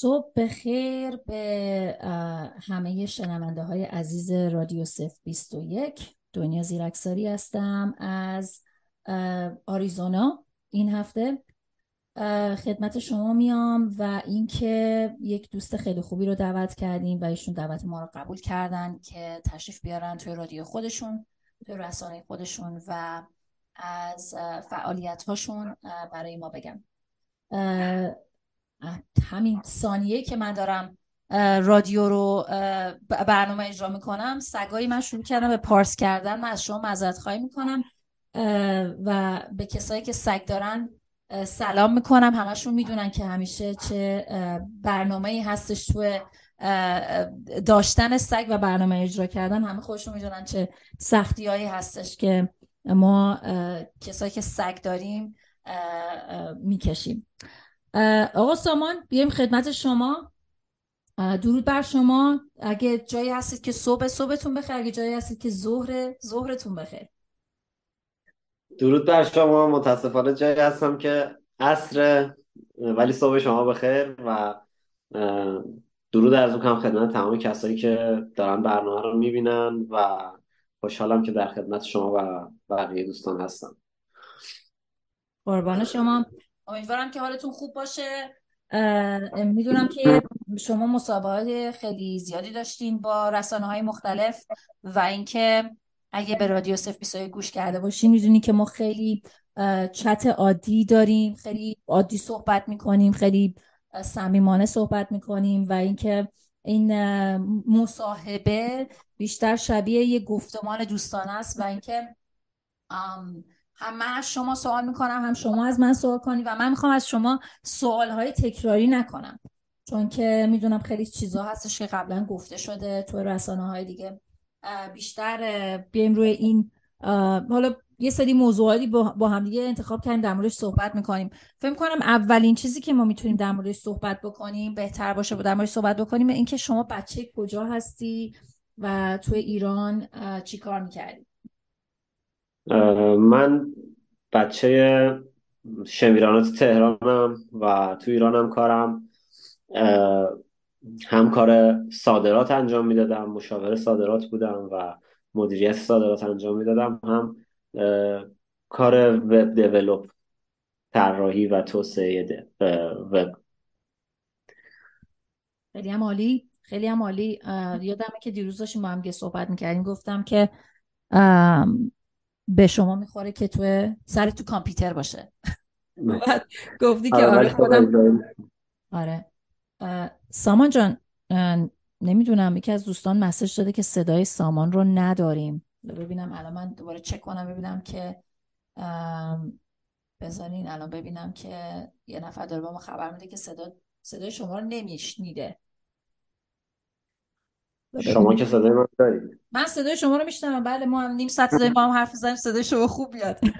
صبح بخیر به همه شنونده های عزیز رادیو سف 21 دنیا زیرکساری هستم از آریزونا این هفته. خدمت شما میام و اینکه یک دوست خیلی خوبی رو دعوت کردیم و ایشون دعوت ما رو قبول کردن که تشریف بیارن توی رادیو خودشون توی رسانه خودشون و از فعالیت هاشون برای ما بگن. همین ثانیه که من دارم رادیو رو برنامه اجرا می‌کنم سگایی من شروع کردم به پارس کردن من از شما معذرت خواهی می‌کنم و به کسایی که سگ دارن سلام می‌کنم. همشون می‌دونن که همیشه چه برنامه ای هستش تو داشتن سگ و برنامه اجرا کردن. همه خودشون می‌دونن چه سختی هایی هستش که ما کسایی که سگ داریم می‌کشیم. آقا سامان بیایم خدمت شما. درود بر شما. اگه جایی هستید که صبح صبحتون بخیر. اگه جایی هستید که ظهر ظهرتون بخیر. درود بر شما. متاسفانه جایی هستم که عصر ولی صبح شما بخیر و درود از کنم خدمت تمام کسایی که دارن برنامه رو می‌بینن و خوشحالم که در خدمت شما و بقیه دوستان هستم. قربان شما. امیدوارم که حالتون خوب باشه. می‌دونم که شما مسابقات خیلی زیادی داشتین با رسانه های مختلف و اینکه اگه به رادیو سف بیسای گوش کرده باشین می‌دونی که ما خیلی چت عادی داریم خیلی عادی صحبت می‌کنیم خیلی صمیمانه صحبت می‌کنیم و اینکه این مصاحبه بیشتر شبیه یه گفتمان دوستانه است و اینکه هم من از شما سوال می‌کنم هم شما از من سوال کنی و من می‌خوام از شما سوال های تکراری نکنم. چون که می‌دونم خیلی چیزا هستش که قبلا گفته شده تو رسانه های دیگه بیشتر بیایم روی این حالا یه سری موضوعاتی با هم دیگه انتخاب کردیم در موردش صحبت می‌کنیم. فکر کنم اولین چیزی که ما می‌تونیم در موردش صحبت بکنیم بهتر باشه با در موردش صحبت بکنیم اینکه شما بچه کجا هستی و توی ایران چی کار می‌کردی؟ من بچه شمیرانات تهرانم و تو ایرانم کارم. هم کار صادرات انجام می‌دادم مشاور صادرات بودم و مدیریت صادرات انجام می‌دادم. هم کار وب دیولوپ طراحی و توسعه وب. خیلی هم عالی خیلی هم عالی. یادمه که دیروز داشتیم با هم صحبت می‌کردیم گفتم که به شما می‌خوره که تو سر تو کامپیوتر باشه. گفتی که آره, آره خودم آره. سامان جان نمی‌دونم یکی از دوستان مسج داده که صدای سامان رو نداریم. ببینم الان من دوباره چک کنم ببینم که بذارین الان ببینم که یه نفر داره با ما خبر میده که صدا صدای شما رو نمیشنیده. شما که صدای من دارید من صدای شما رو میشنم بله ما هم نیم ساعت صدای ما هم حرف بزنیم صدای شما خوب بیاد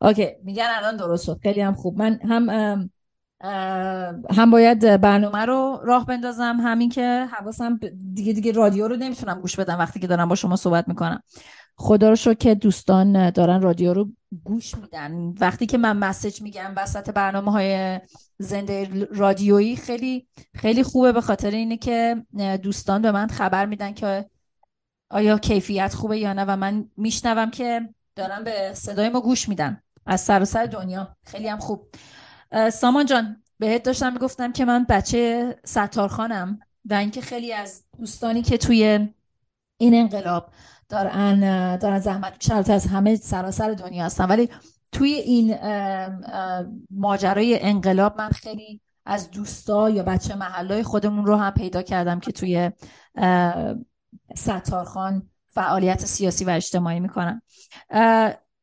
اوکی میگن الان درست شد. خیلی هم خوب. من هم هم باید برنامه رو راه بندازم. همین که حواسم دیگه دیگه رادیو رو نمی‌تونم گوش بدم وقتی که دارم با شما صحبت می‌کنم. خدا رو شو که دوستان دارن رادیو رو گوش میدن. وقتی که من مسج میگم وسط برنامه های زنده رادیویی خیلی خیلی خوبه. به خاطر اینه که دوستان به من خبر میدن که آیا کیفیت خوبه یا نه. و من میشنوم که دارن به صدای ما گوش میدن. از سر دنیا. خیلی هم خوب. سامان جان بهت داشتم می‌گفتم که من بچه ستارخانم. و اینکه خیلی از دوستانی که توی این انقلاب دارن دارن زحمت شرط از همه سراسر دنیا هستن. ولی توی این ماجرای انقلاب من خیلی از دوستا یا بچه محلای خودمون رو هم پیدا کردم که توی ستارخان فعالیت سیاسی و اجتماعی می‌کنن.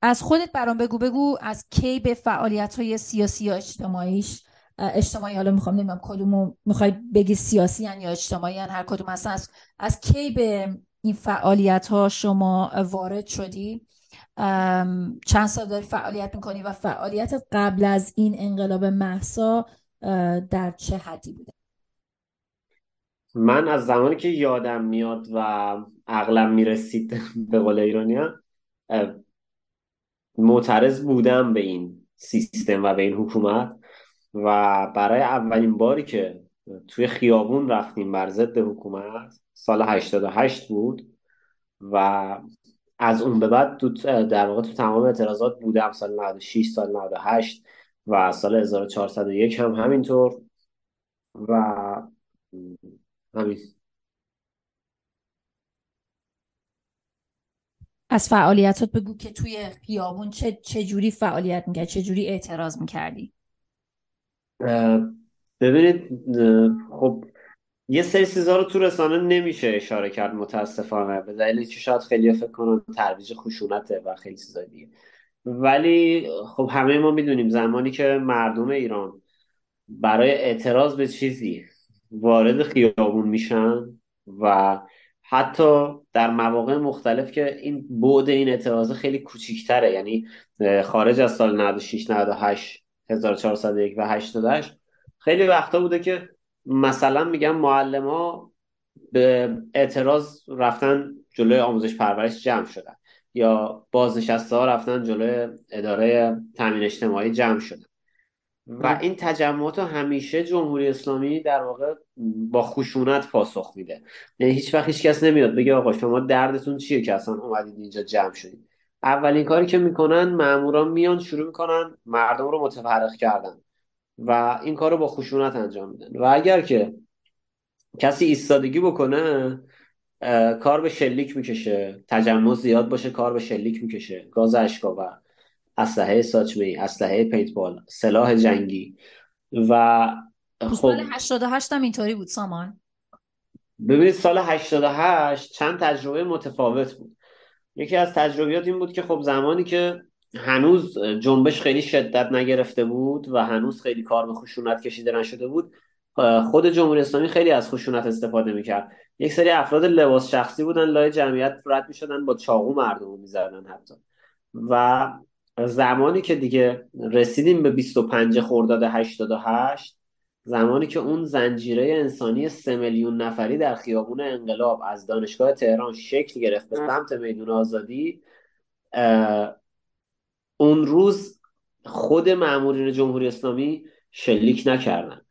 از خودت برام بگو بگو از کی به فعالیت های سیاسی یا اجتماعیش اجتماعی حالا می‌خوام نمی‌دونم کدومو می‌خوای بگی سیاسی یا اجتماعی هر کدوم هستن از, از کی به این فعالیت ها شما وارد شدی؟ چند سال داری فعالیت می‌کنی و فعالیت قبل از این انقلاب محسا در چه حدی بوده؟ من از زمانی که یادم میاد و عقلم می‌رسید به قول ایرانی معترض بودم به این سیستم و به این حکومت و برای اولین باری که توی خیابون رفتیم بر ضد حکومت. سال 88 بود و از اون به بعد تو در واقع تو تمام اعتراضات بودم سال 96 سال 98 و سال 1401 هم همینطور و همین. از فعالیتات بگو که توی خیابون چه, چه جوری فعالیت می‌کرد چه جوری اعتراض می‌کردی؟ ببینید خب یه سری چیزا رو تو رسانه نمیشه اشاره کرد متاسفانه. به دلیل که شاید خیلی فکر کنن ترویج خشونته و خیلی چیزای دیگه. ولی خب همه ما می‌دونیم زمانی که مردم ایران برای اعتراض به چیزی وارد خیابون میشن و حتی در مواقع مختلف که این بعد این اعتراض خیلی کوچیکتره یعنی خارج از سال 96 98 1401 و 88 خیلی وقتا بوده که مثلا میگم معلم ها به اعتراض رفتن جلوی آموزش پرورش جمع شدن یا بازنشسته ها رفتن جلوی اداره تامین اجتماعی جمع شدن. و این تجمعات همیشه جمهوری اسلامی در واقع با خشونت پاسخ میده. یعنی هیچ وقت هیچ کس نمیاد بگه آقا شما دردتون چیه که اصلا اومدید اینجا جمع شدید؟ اولین کاری که می‌کنن ماموران میان شروع می‌کنن مردم رو متفرق کردن. و این کار رو با خشونت انجام میدن. و اگر که کسی ایستادگی بکنه کار به شلیک می‌کشه تجمع زیاد باشه کار به شلیک می‌کشه. گاز اشکاور اسلحه ساچمه اسلحه پیتبال سلاح جنگی. و خب سال 88 هم اینطوری بود سامان. ببینید سال 88 چند تجربه متفاوت بود. یکی از تجربیات این بود که خب زمانی که هنوز جنبش خیلی شدت نگرفته بود و هنوز خیلی کار به خشونت کشیده نشده بود. خود جمهوری اسلامی خیلی از خشونت استفاده می‌کرد. یک سری افراد لباس شخصی بودن لای جمعیت رد می‌شدن با چاقو مردم رو می‌زدن حتی. و زمانی که دیگه رسیدیم به 25 خرداد 88 زمانی که اون زنجیره انسانی سه میلیون نفری در خیابون انقلاب از دانشگاه تهران شکل گرفت به سمت میدون آزادی اون روز خود مامورین جمهوری اسلامی شلیک نکردن.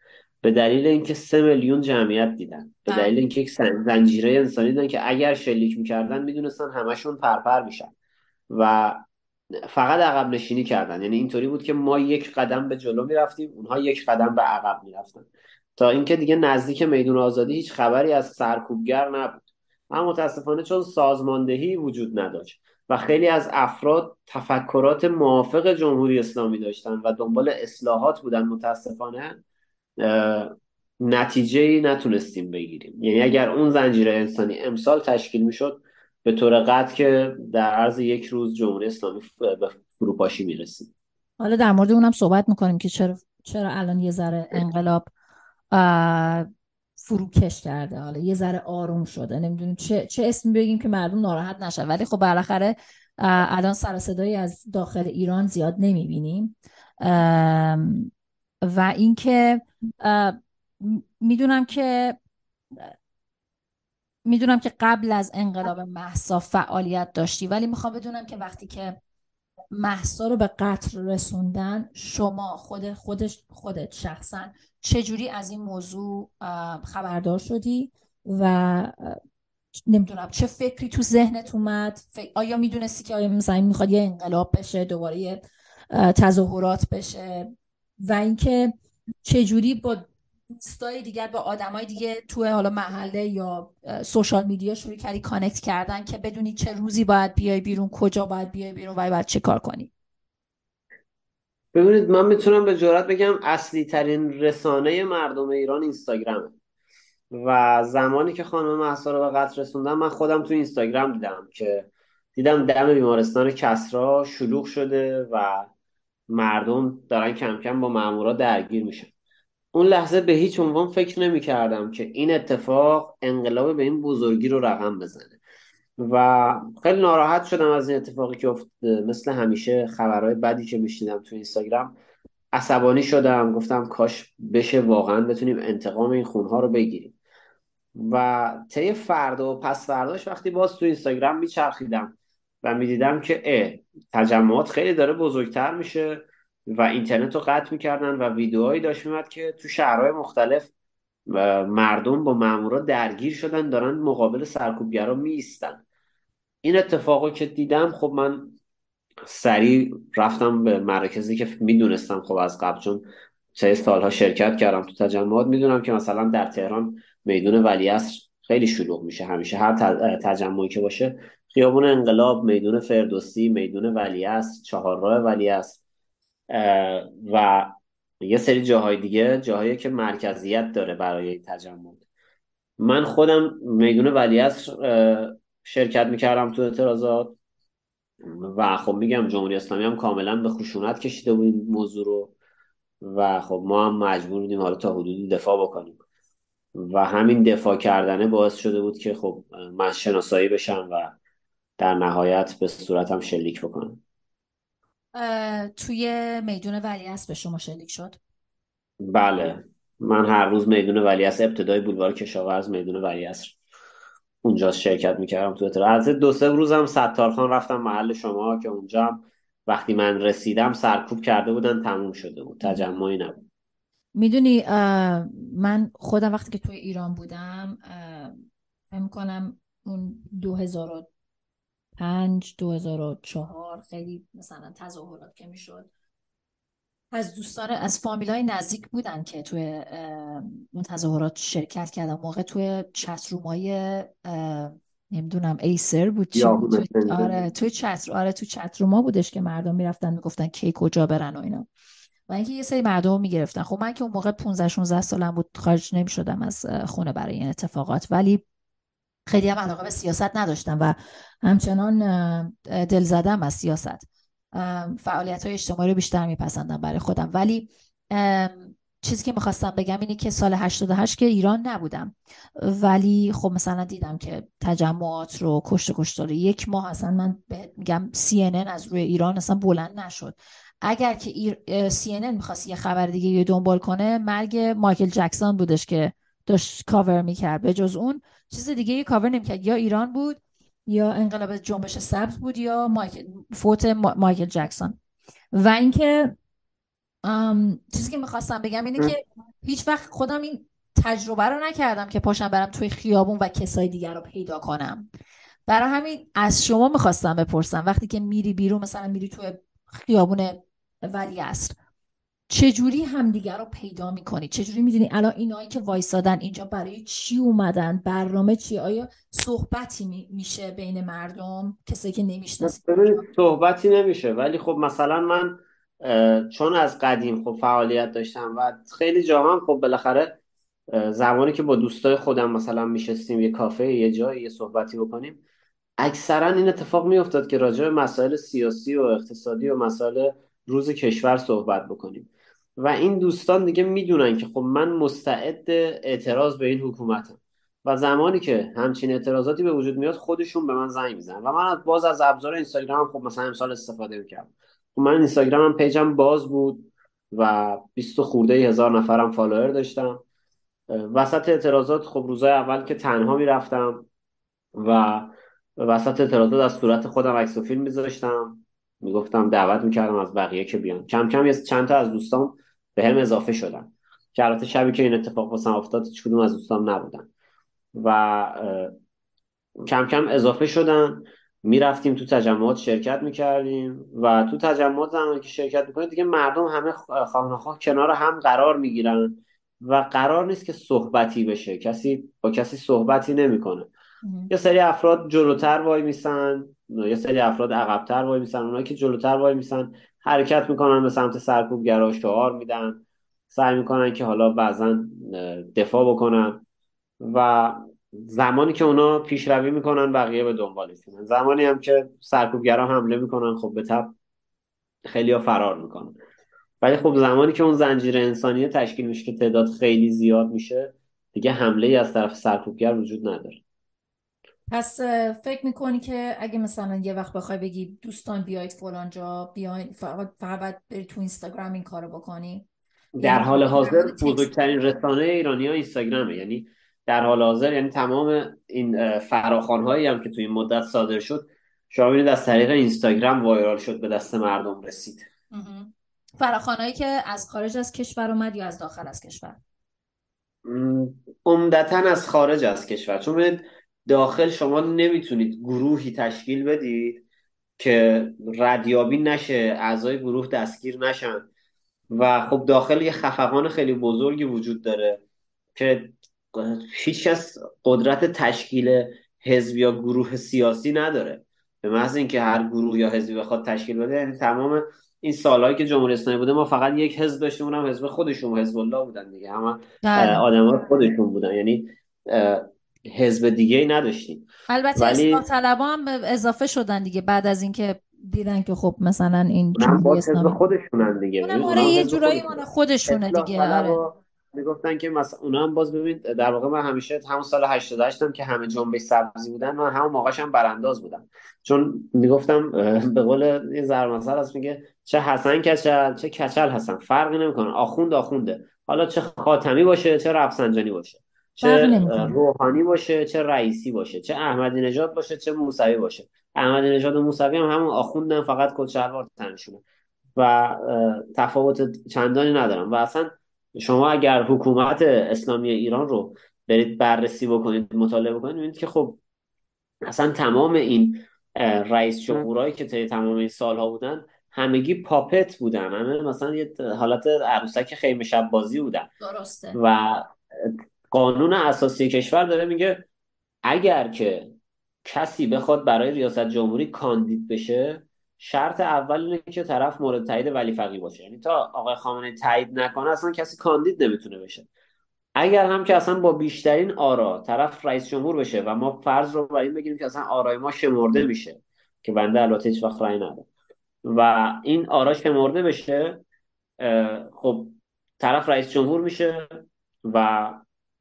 به دلیل اینکه سه میلیون جمعیت دیدن. به دلیل اینکه یک زنجیره انسانی دیدن که اگر شلیک می‌کردن می‌دونستن همشون پرپر میشن. و فقط عقب نشینی کردن. یعنی اینطوری بود که ما یک قدم به جلو می‌رفتیم اونها یک قدم به عقب می‌رفتن. تا اینکه دیگه نزدیک میدون آزادی هیچ خبری از سرکوبگر نبود. اما متاسفانه چون سازماندهی وجود نداشت. و خیلی از افراد تفکرات موافق جمهوری اسلامی داشتن و دنبال اصلاحات بودن متاسفانه نتیجه ای نتونستیم بگیریم. یعنی اگر اون زنجیره انسانی امسال تشکیل می‌شد به طور قطع که در عرض یک روز جمهوری اسلامی به فروپاشی می‌رسید حالا در مورد اونم صحبت می‌کنیم که چرا چرا الان یه ذره انقلاب فروکش کرده. حالا یه ذره آروم شده. نمی‌دونیم چه چه اسمی بگیم که مردم ناراحت نشن. ولی خب بالاخره الان سر صدایی از داخل ایران زیاد نمی‌بینیم. و اینکه می‌دونم که می‌دونم که قبل از انقلاب محسا فعالیت داشتی. ولی می‌خوام بدونم که وقتی که محسا رو به قتل رسوندن شما خود خودش خودت شخصا چجوری از این موضوع خبردار شدی و نمی‌دونم چه فکری تو ذهنت اومد؟ آیا می‌دونستی که آیا مثلا می‌خواد یه انقلاب بشه دوباره یه تظاهرات بشه؟ و اینکه چجوری با دوستای دیگر با آدمای دیگه تو حالا محله یا سوشال میدیا شروع کردی کانکت کردن که بدونی چه روزی باید بیای بیرون کجا باید بیای بیرون و باید چه کار کنی؟ ببینید من می‌تونم به جرات بگم اصلی ترین رسانه مردم ایران اینستاگرامه و زمانی که خانم محسا رو به قتل رسوندم من خودم تو اینستاگرام دیدم که دیدم دم بیمارستان کسرا شلوغ شده و مردم دارن کم کم با مامورا درگیر میشن. اون لحظه به هیچ عنوان فکر نمی کردم که این اتفاق انقلاب به این بزرگی رو رقم بزنه. و خیلی ناراحت شدم از این اتفاقی که افتاده مثل همیشه خبرهای بدی که میشنیدم تو اینستاگرام عصبانی شدم گفتم کاش بشه واقعا بتونیم انتقام این خونها رو بگیریم. و طی فردا و پس فرداش وقتی باز تو اینستاگرام میچرخیدم و می‌دیدم که اه تجمعات خیلی داره بزرگتر میشه. و اینترنت رو قطع می‌کردن و ویدیوهایی داشت میمد که تو شهرهای مختلف مردم با مامورا درگیر شدن دارن مقابل سرکوبگرا میستن این اتفاقو که دیدم خب من سریع رفتم به مراکزی که می‌دونستم خب از قبل چون سه سالها شرکت کردم تو تجمعات می‌دونم که مثلا در تهران میدون ولیعصر خیلی شلوغ میشه. همیشه هر تجمعی که باشه خیابون انقلاب میدون فردوسی میدون ولیعصر چهارراه ولیعصر و یه سری جاهای دیگه جاهایی که مرکزیت داره برای تجمع. من خودم میدون ولیعصر شرکت می‌کردم تو اعتراضات و خب میگم جمهوری اسلامی هم کاملا به خشونت کشیده بود این موضوع رو و خب ما هم مجبور بودیم حالا تا حدودی دفاع بکنیم. و همین دفاع کردنه باعث شده بود که خب من شناسایی بشم و در نهایت به صورتم شلیک بکنم. توی میدون ولیعصر به شما شلیک شد؟ بله. من هر روز میدون ولیعصر ابتدای بولوار کشاورز میدون ولیعصر اونجا شرکت می‌کردم تو از دو سه روزم ستارخان رفتم محل شما که اونجا وقتی من رسیدم سرکوب کرده بودن تموم شده بود. تجمعی نبود. می‌دونی من خودم وقتی که توی ایران بودم فهم کنم اون 2005 2004 خیلی مثلا تظاهرات که می‌شد. از دوستان از فامیلای نزدیک بودن که توی اون تظاهرات شرکت کردن. موقع توی چترومای نمی‌دونم ایسر بود چی آره توی چتر آره تو چتروما بودش که مردم می‌رفتن می‌گفتن کی کجا برن و اینا. و اینکه یه سری مردم می‌گرفتن. خب من که اون موقع 15 16 سالم بود خارج نمی‌شدم از خونه برای این اتفاقات. ولی خیلی هم علاقه به سیاست نداشتم و همچنان دل زدم از سیاست. فعالیت های اجتماعی رو بیشتر میپسندم برای خودم. ولی چیزی که می‌خواستم بگم اینه که سال 88 که ایران نبودم. ولی خب مثلا دیدم که تجمعات رو کشت کشتار یک ماه اصلا من میگم CNN از روی ایران اصلا بلند نشد. اگر که ایر... CNN می‌خواست یه خبر دیگه یه دنبال کنه مرگ مایکل جکسون بودش که داشت کاور می‌کرد. به جز اون چیز دیگه یه کاور نمی‌کرد. یا ایران بود یا انقلاب جنبش سبز بود یا مایکل فوت مایکل جکسون. و اینکه چیزی که می‌خواستم بگم اینه که هیچ وقت خودم این تجربه رو نکردم که پاشم برم توی خیابون و کسای دیگر رو پیدا کنم. برای همین از شما می‌خواستم بپرسم. وقتی که میری بیرون مثلا میری توی خیابون ولی اصر چجوری همدیگر رو پیدا می‌کنی؟ چجوری می‌دونی الان اینایی که وایسادن اینجا برای چی اومدن؟ برنامه چی؟ آیا صحبتی میشه بین مردم؟ کسایی که نمی‌شناسی صحبتی نمیشه. ولی خب مثلا من چون از قدیم خب فعالیت داشتم و خیلی جاها خب بالاخره زمانی که با دوستای خودم مثلا میشستیم یه کافه یه جایی یه صحبتی بکنیم اکثرا این اتفاق میافتاد که راجع به مسائل سیاسی و اقتصادی و مسائل روز کشور صحبت بکنیم. و این دوستان دیگه می‌دونن که خب من مستعد اعتراض به این حکومتم. و زمانی که همچین اعتراضاتی به وجود میاد خودشون به من زنگ می‌زنن. و من باز از ابزار اینستاگرام خب مثلا امسال استفاده می‌کردم. خب من اینستاگرامم پیجم باز بود و 20 خورده هزار نفرم فالوور داشتم. وسط اعتراضات خب روزای اول که تنها می‌رفتم و وسط اعتراضات از صورت خودم عکس و فیلم میذاشتم. می‌گفتم دعوت می‌کردم از بقیه که بیان. کم کم چند تا از دوستان به هم اضافه شدن. که البته شبی که این اتفاق واسم افتاد هیچ کدوم از دوستان نبودن. و کم کم اضافه شدن. می‌رفتیم تو تجمعات شرکت می‌کردیم و تو تجمعات زمانی که شرکت می‌کنیم دیگه مردم همه خانه کنار هم قرار می‌گیرن و قرار نیست که صحبتی بشه. کسی با کسی صحبتی نمی‌کنه. یه سری افراد جلوتر وای میسن یه سری افراد عقبتر وای میسن. اونایی که جلوتر وای میسن حرکت می‌کنن به سمت سرکوبگرا شعار میدن. سعی می‌کنن که حالا بعضا دفاع بکنن و زمانی که اونا پیشروی می‌کنن بقیه به دنبالشونن زمانی هم که سرکوبگرا حمله می‌کنن خب به تب خیلی ها فرار می‌کنن. ولی خب زمانی که اون زنجیره انسانیه تشکیل میشه که تعداد خیلی زیاد میشه دیگه حمله ای از طرف سرکوبگر وجود نداره. پس فکر می‌کنی که اگه مثلا یه وقت بخوای بگی دوستان بیاید فلان جا بیاین فقط فقط بری تو اینستاگرام این کارو بکنی؟ در یعنی حال حاضر بزرگترین رسانه ایرانی ها اینستاگرامه. یعنی در حال حاضر یعنی تمام این فراخوان هایی هم که تو این مدت صادر شد شما ببینید از طریق اینستاگرام وایرال شد به دست مردم رسید. فراخانهایی که از خارج از کشور اومد یا از داخل از کشور؟ عمدتا از خارج از کشور. چون ببینید داخل شما نمی‌تونید گروهی تشکیل بدید که ردیابی نشه اعضای گروه دستگیر نشن. و خب داخل یه خفقان خیلی بزرگی وجود داره که هیچ کس قدرت تشکیل حزب یا گروه سیاسی نداره. به محض اینکه هر گروه یا حزبی بخواد تشکیل بده یعنی تمام این سالهایی که جمهوری اسلامی بوده ما فقط یک حزب داشتیم اونم حزب خودشون حزب الله بودن دیگه. همه بله. آدم خودشون بودن. یعنی حزب دیگه ای نداشتیم. البته ولی- اصلاح طلبا هم اضافه شدن دیگه بعد از اینکه دیدن که خب مثلا این باز حزب خودشونن دیگه. اونم آره یه جورایی. مال خودشونه دیگه آره. می‌گفتن که مثلا اونا هم باز ببین در واقع من همیشه همون سال 88 هم که همه جنبش سبزی بودن من همون موقعش هم برانداز بودم. چون می‌گفتم به قول یه زرمثل هست میگه چه حسن کچل چه کچل حسن. فرقی نمی‌کنه. آخوند آخونده. حالا چه خاتمی باشه چه رفسنجانی باشه. چه روحانی باشه چه رئیسی باشه چه احمدی نژاد باشه چه موسوی باشه. احمدی نژاد و موسوی هم همون آخوندن فقط کت شلوار تنشونه. و تفاوت چندانی ندارن. و اصلا شما اگر حکومت اسلامی ایران رو برید بررسی بکنید مطالعه بکنید می‌بینید که خب اصلا تمام این رئیس جمهورایی که طی تمام این سالها بودن همگی پاپت بودن. همه مثلا یه حالت عروسک خیمه شب بازی بودن. درسته. و قانون اساسی کشور داره میگه اگر که کسی بخواد برای ریاست جمهوری کاندید بشه شرط اول اینه که طرف مورد تایید ولی فقیه باشه. یعنی تا آقای خامنه‌ای تایید نکنه اصلا کسی کاندید نمی‌تونه بشه. اگر هم که اصلا با بیشترین آرا طرف رئیس جمهور بشه و ما فرض رو بر این بگیریم که اصلا آرای ما شمرده میشه که بنده البته هیچ وقت رأی ندارم و این آرا شمرده بشه خب طرف رئیس جمهور میشه و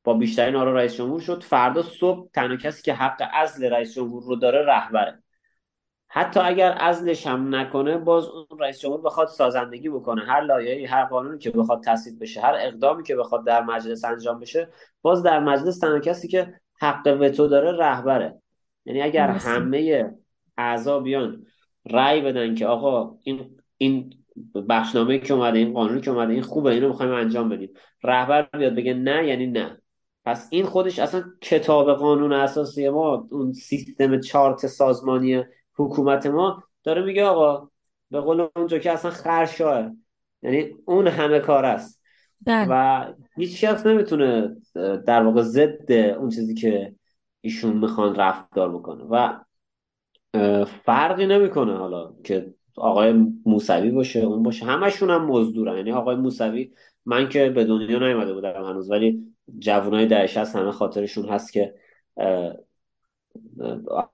با بیشترین آرا رئیس جمهور شد. فردا صبح تنها کسی که حق عزل رئیس جمهور رو داره رهبره. حتی اگر عزلش هم نکنه باز اون رئیس جمهور بخواد سازندگی بکنه. هر لایحه‌ای هر قانونی که بخواد تصویب بشه هر اقدامی که بخواد در مجلس انجام بشه باز در مجلس تنها کسی که حق وتو داره رهبره. یعنی اگر. همه اعضا بیان رأی بدن که آقا این این بخشنامه که اومده این قانونی که اومده این خوبه اینو می‌خوایم انجام بدیم. رهبر بیاد بگه نه یعنی نه. پس این خودش اصلا کتاب قانون اساسی ما اون سیستم چارت سازمانی حکومت ما داره میگه آقا به قول اونجا که اصلا خرشاه. یعنی اون همه کار است. بله. و هیچ شخص نمی‌تونه در واقع ضد اون چیزی که ایشون می‌خوان رفتار بکنه. و فرقی نمی‌کنه حالا که آقای موسوی باشه اون باشه. همشون هم مزدورن. یعنی آقای موسوی من که به دنیا نیومده بودم هنوز ولی جوانای ده 60 همه خاطرشون هست که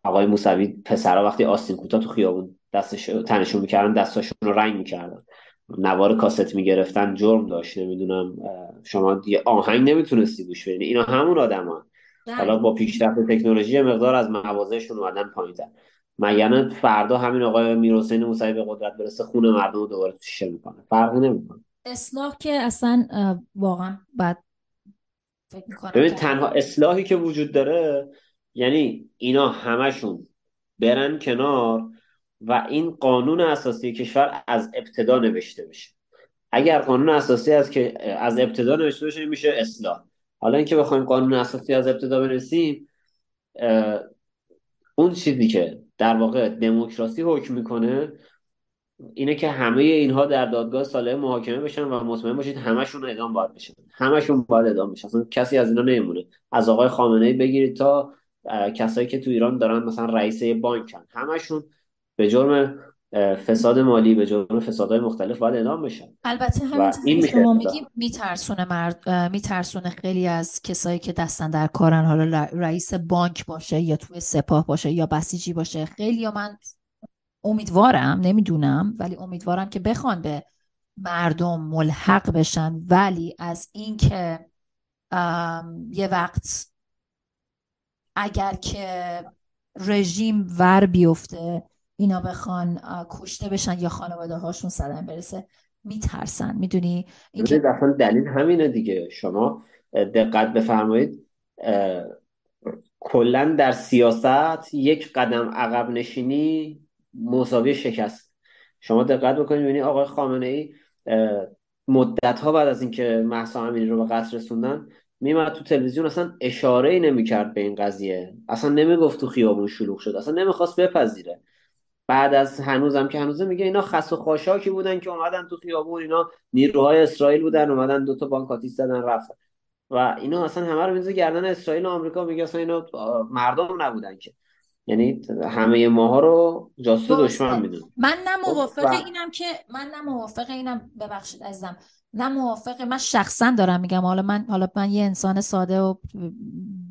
آقای موسوی پسرا وقتی آستین کوتاه تو خیابون دستش تنشون می‌کردن دستاشون رو رنگ می‌کردن. نوار کاست می‌گرفتن جرم داشت نمی‌دونم شما یه آهنگ نمی‌تونستی گوش بدی. اینا همون آدم حالا با پیشرفت تکنولوژی مقدار از مواضعشون اومدن پایینتر. مگر فردا همین آقای میرحسین موسوی به قدرت برسه خون مردم رو دوباره شیشه می‌کنه. فرقی نمی‌کنه. اصلاح که اصلا واقعا بعد فکر می‌کنم ببین تنها اصلاحی که وجود داره یعنی اینا همشون برن کنار و این قانون اساسی کشور از ابتدا نوشته بشه. اگر قانون اساسی از که از ابتدا نوشته بشه میشه اصلاح. حالا اینکه بخوایم قانون اساسی از ابتدا بنویسیم اه، اون چیزی که در واقع دموکراسی حکم می‌کنه اینه که همه اینها در دادگاه صالح محاکمه بشن و مطمئن باشید همشون اعدام باید بشن همشون باید اعدام بشن. اصلا کسی از اینا نمیمونه. از آقای خامنه ای بگیرید تا کسایی که تو ایران دارن مثلا رئیس بانکن همشون به جرم فساد مالی به جرم فسادهای مختلف باید اعدام بشن. البته همین که شما میگی میترسونه مرد میترسونه خیلی از کسایی که دستن در کارن. حالا رئیس بانک باشه یا توی سپاه باشه یا بسیجی باشه. خیلی یا من امیدوارم نمی‌دونم ولی امیدوارم که بخوان به مردم ملحق بشن. ولی از اینکه یه وقت اگر که رژیم ور بیفته اینا بخوان کشته بشن یا خانواده هاشون صدمه برسه میترسن. می‌دونی؟ اینکه دلیل همینه دیگه. شما دقت بفرمایید. کلا در سیاست یک قدم عقب نشینی مساوی شکست. شما دقت بکنید ببینید آقای خامنه ای مدت ها بعد از اینکه محسا امینی رو به قتل رسوندن میمد تو تلویزیون اصلا اشاره ای نمی‌کرد به این قضیه. اصلا نمی‌گفت تو خیابون شلوغ شد اصلا نمی‌خواست بپذیره. بعد از هنوزم که هنوزه میگه اینا خس و خاشاکی بودن که اومدن تو خیابون اینا نیروهای اسرائیل بودن اومدن دوتا بانکاتیس زدن رفتن. و اینا اصلا همه رو می‌ذاره گردن اسرائیل و آمریکا میگه اصلا اینا مردم نبودن که. یعنی همه ماها رو جاسوس دشمن میدون من نه موافق اینم که من نه موافق اینم. ببخشید عزیزم. نه موافق. من شخصا دارم میگم. حالا من حالا من یه انسان ساده و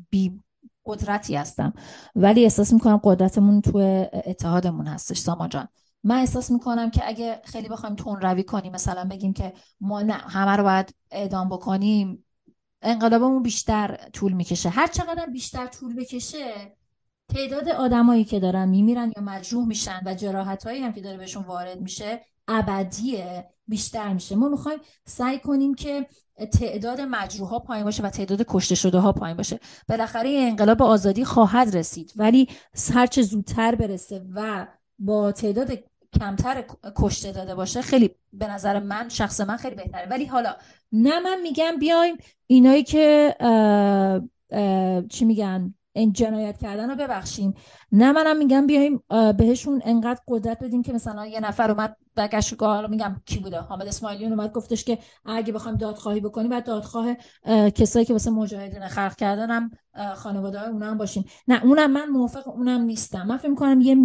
بی قدرتی هستم. ولی احساس می‌کنم قدرتمون تو اتحادمون هستش ساما جان. من احساس می‌کنم که اگه خیلی بخوایم تون روی کنیم مثلا بگیم که ما نه همه رو باید اعدام بکنیم انقلابمون بیشتر طول می‌کشه. هر چقدر بیشتر طول بکشه تعداد آدمایی که دارن میمیرن یا مجروح میشن و جراحت هایی هم که داره بهشون وارد میشه ابدیه بیشتر میشه. ما می‌خوایم سعی کنیم که تعداد مجروح ها پایین باشه و تعداد کشته شده ها پایین باشه. بالاخره انقلاب آزادی خواهد رسید ولی هرچه زودتر برسه و با تعداد کمتر کشته داده باشه خیلی به نظر من شخص من خیلی بهتره. ولی حالا نه من میگم بیایم اینایی که چی میگن؟ این جنایت کردن رو ببخشیم. نه منم میگم بیایم بهشون انقدر قدرت بدیم که مثلا یه نفر اومد برگشت حالا میگم کی بوده؟ حامد اسماعیلیون اومد گفتش که اگه بخوایم دادخواهی بکنیم بعد دادخواه کسایی که واسه مجاهدین خلق کردن هم خانواده های هم باشیم. نه اونم من موافق اونم نیستم. من فکر می‌کنم یه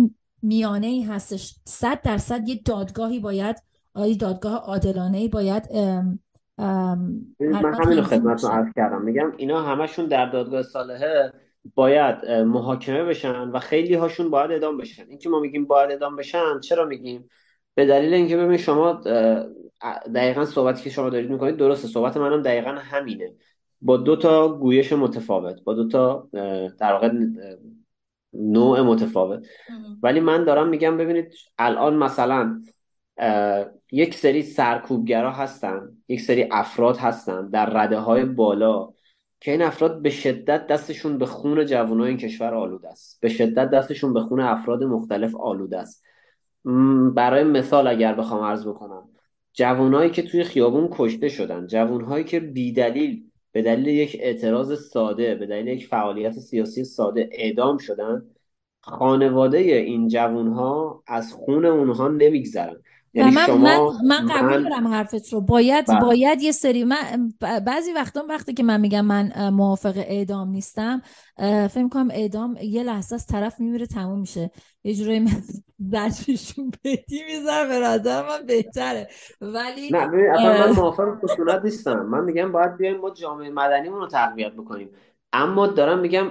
میانه ای هستش. صد درصد یه دادگاهی باید یه دادگاه عادلانه ای باید من همین خدمت رو عرض کردم. میگم اینا همشون در دادگاه صالحه. باید محاکمه بشن و خیلی هاشون باید ادام بشن. اینکه ما میگیم باید ادام بشن چرا میگیم؟ به دلیل اینکه ببین شما دقیقا صحبتی که شما دارید می‌کنید درسته. صحبت منم دقیقا همینه. با دو تا گویش متفاوت با دو تا در واقع نوع متفاوت. ولی من دارم میگم ببینید الان مثلا یک سری سرکوبگرا هستن یک سری افراد هستن در رده های بالا. که این افراد به شدت دستشون به خون جوانای این کشور آلوده است. به شدت دستشون به خون افراد مختلف آلوده است. برای مثال اگر بخوام عرض بکنم جوانایی که توی خیابون کشته شدن جوانهایی که بیدلیل به دلیل یک اعتراض ساده به دلیل یک فعالیت سیاسی ساده اعدام شدن خانواده این جوانها از خون اونها نمیگذرن. یعنی من, شما من, قبول دارم حرفت رو. باید بله. باید یه سری من بعضی وقتا وقتی که من میگم من موافق اعدام نیستم فکر کنم اعدام یه لحظه از طرف میمیره تموم میشه. یه جورایی من زجرشون بدی می‌زنم به نظر من بهتره. ولی نه اصلا من موافق خشونت نیستم. من میگم باید بیایم ما جامعه مدنی رو تقویت بکنیم. اما دارم میگم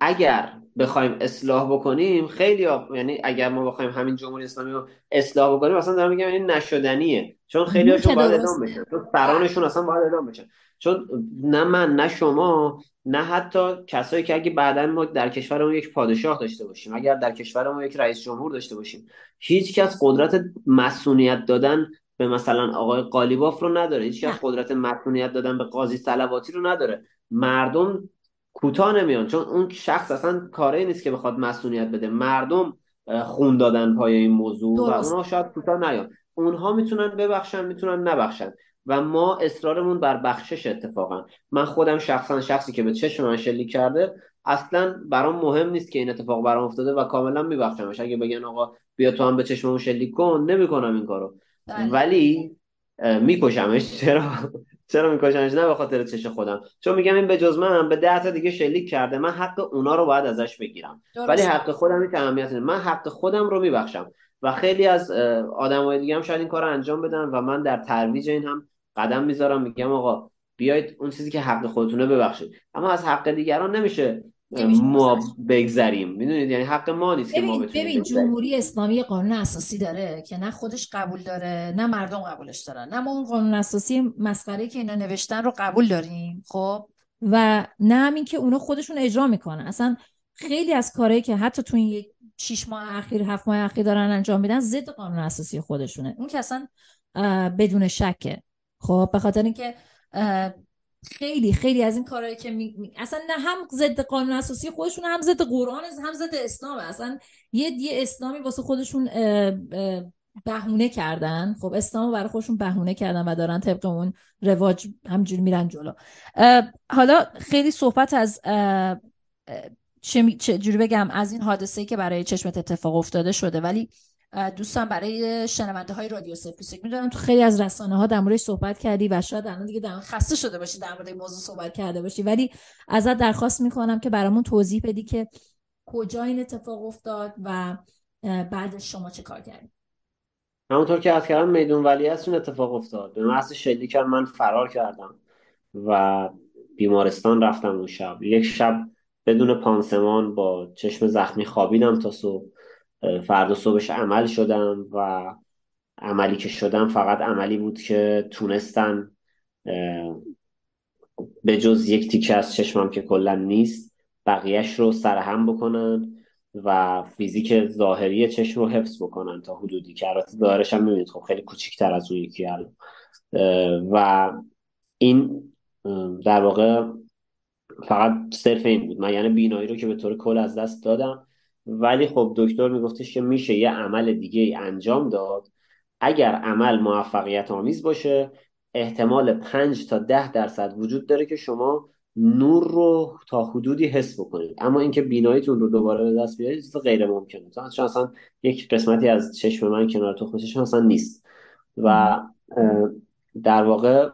اگر بخوایم اصلاح بکنیم خیلی یعنی اگر ما بخوایم همین جمهوری اسلامی رو اصلاح بکنیم اصلا دارم میگم این نشدنیه. چون خیلی هاشون باید ادام بشن. چون سرانشون اصلا باید ادام بشن. چون نه من نه شما نه حتی کسایی که اگه بعدا ما در کشورمون یک پادشاه داشته باشیم اگر در کشورمون یک رئیس جمهور داشته باشیم هیچ کس قدرت مسئولیت دادن به مثلا آقای قالیباف رو نداره. هیچ کس قدرت مسئولیت دادن به قاضی صلواتی رو نداره. مردم کوتاه نمیان چون اون شخص اصلا کاری نیست که بخواد مسئولیت بده. مردم خون دادن پای این موضوع و اونها شاید کوتاه نیان. اونها می‌تونن ببخشن می‌تونن نبخشن. و ما اصرارمون بر بخشش اتفاقا. من خودم شخصا شخصی که به چشم من شلیک کرده اصلا برام مهم نیست که این اتفاق برام افتاده و کاملا میبخشمش. اگه بگن آقا بیا تو هم به چشممون شلیک کن نمی‌کنم این کارو. بله. ولی میکشمش. چرا؟ چرا میکشنش؟ نه به خاطر چش خودم. چون میگم این به جز من به ده تا دیگه شلیک کرده. من حق اونا رو باید ازش بگیرم. ولی حق خودم این اهمیت من حق خودم رو میبخشم. و خیلی از آدمای دیگه هم شاید این کار رو انجام بدن و من در ترویج این هم قدم می‌ذارم. میگم آقا بیاید اون چیزی که حق خودتونه ببخشید. اما از حق دیگران نمیشه ما بگذریم. می‌دونید؟ یعنی حق ما نیست که ما بتونیم ببین جمهوری اسلامی قانون اساسی داره که نه خودش قبول داره نه مردم قبولش دارن. نه ما اون قانون اساسی مسخره که اینا نوشتن رو قبول داریم خب؟ و نه همین که اونا خودشون اجرا می‌کنن. اصلا خیلی از کارهایی که حتی تو این شیش ماه اخیر هفت ماه اخیر دارن انجام میدن ضد قانون اساسی خودشونه. اون که اصلا بدون شکه. خب؟ به خاطر اینکه خیلی خیلی از این کارهایی که می... اصلا نه هم ضد قانون اساسی خودشون هم ضد قرآن هم ضد اسلام. اصلا یه یه اسلامی واسه خودشون بهونه کردن. خب اسلام برای خودشون بهونه کردن و دارن طبق اون رواج همجوری میرن جلو. حالا خیلی صحبت از چه جوری بگم از این حادثه که برای چشمت اتفاق افتاده شده. ولی دوستان برای شنونده های رادیو سفیسک می‌دونم تو خیلی از رسانه ها در موردش صحبت کردی و شاید الان دیگه در خسته شده باشی در مورد موضوع صحبت کرده باشی. ولی ازت درخواست می‌کنم که برامون توضیح بدی که کجا این اتفاق افتاد و بعد شما چه کار کردی. همونطور که از کردم میدون ولی اون اتفاق افتاد. به محض شلیک من فرار کردم و بیمارستان رفتم اون شب. یک شب بدون پانسمان با چشم زخمی خوابیدم تا صبح. فردا صبحش عمل شدم و عملی که شدم فقط عملی بود که تونستن به جز یک تیکه از چشمم که کلا نیست بقیهش رو سرهم بکنن و فیزیک ظاهری چشم رو حفظ بکنن تا حدودی که البته ظاهرش هم می‌بینید. خب خیلی کوچیکتر از اون یکی و این در واقع فقط صرف این بود. من یعنی بینایی رو که به طور کل از دست دادم. ولی خب دکتر میگفتش که میشه یه عمل دیگه ای انجام داد. اگر عمل موفقیت آمیز باشه احتمال 5 تا 10 درصد وجود داره که شما نور رو تا حدودی حس بکنید. اما اینکه بیناییتون رو دوباره به دست بیارید چیز غیر ممکنه. چون اصلا یک قسمتی از چشم من کنار تخم چشم اصلا نیست. و در واقع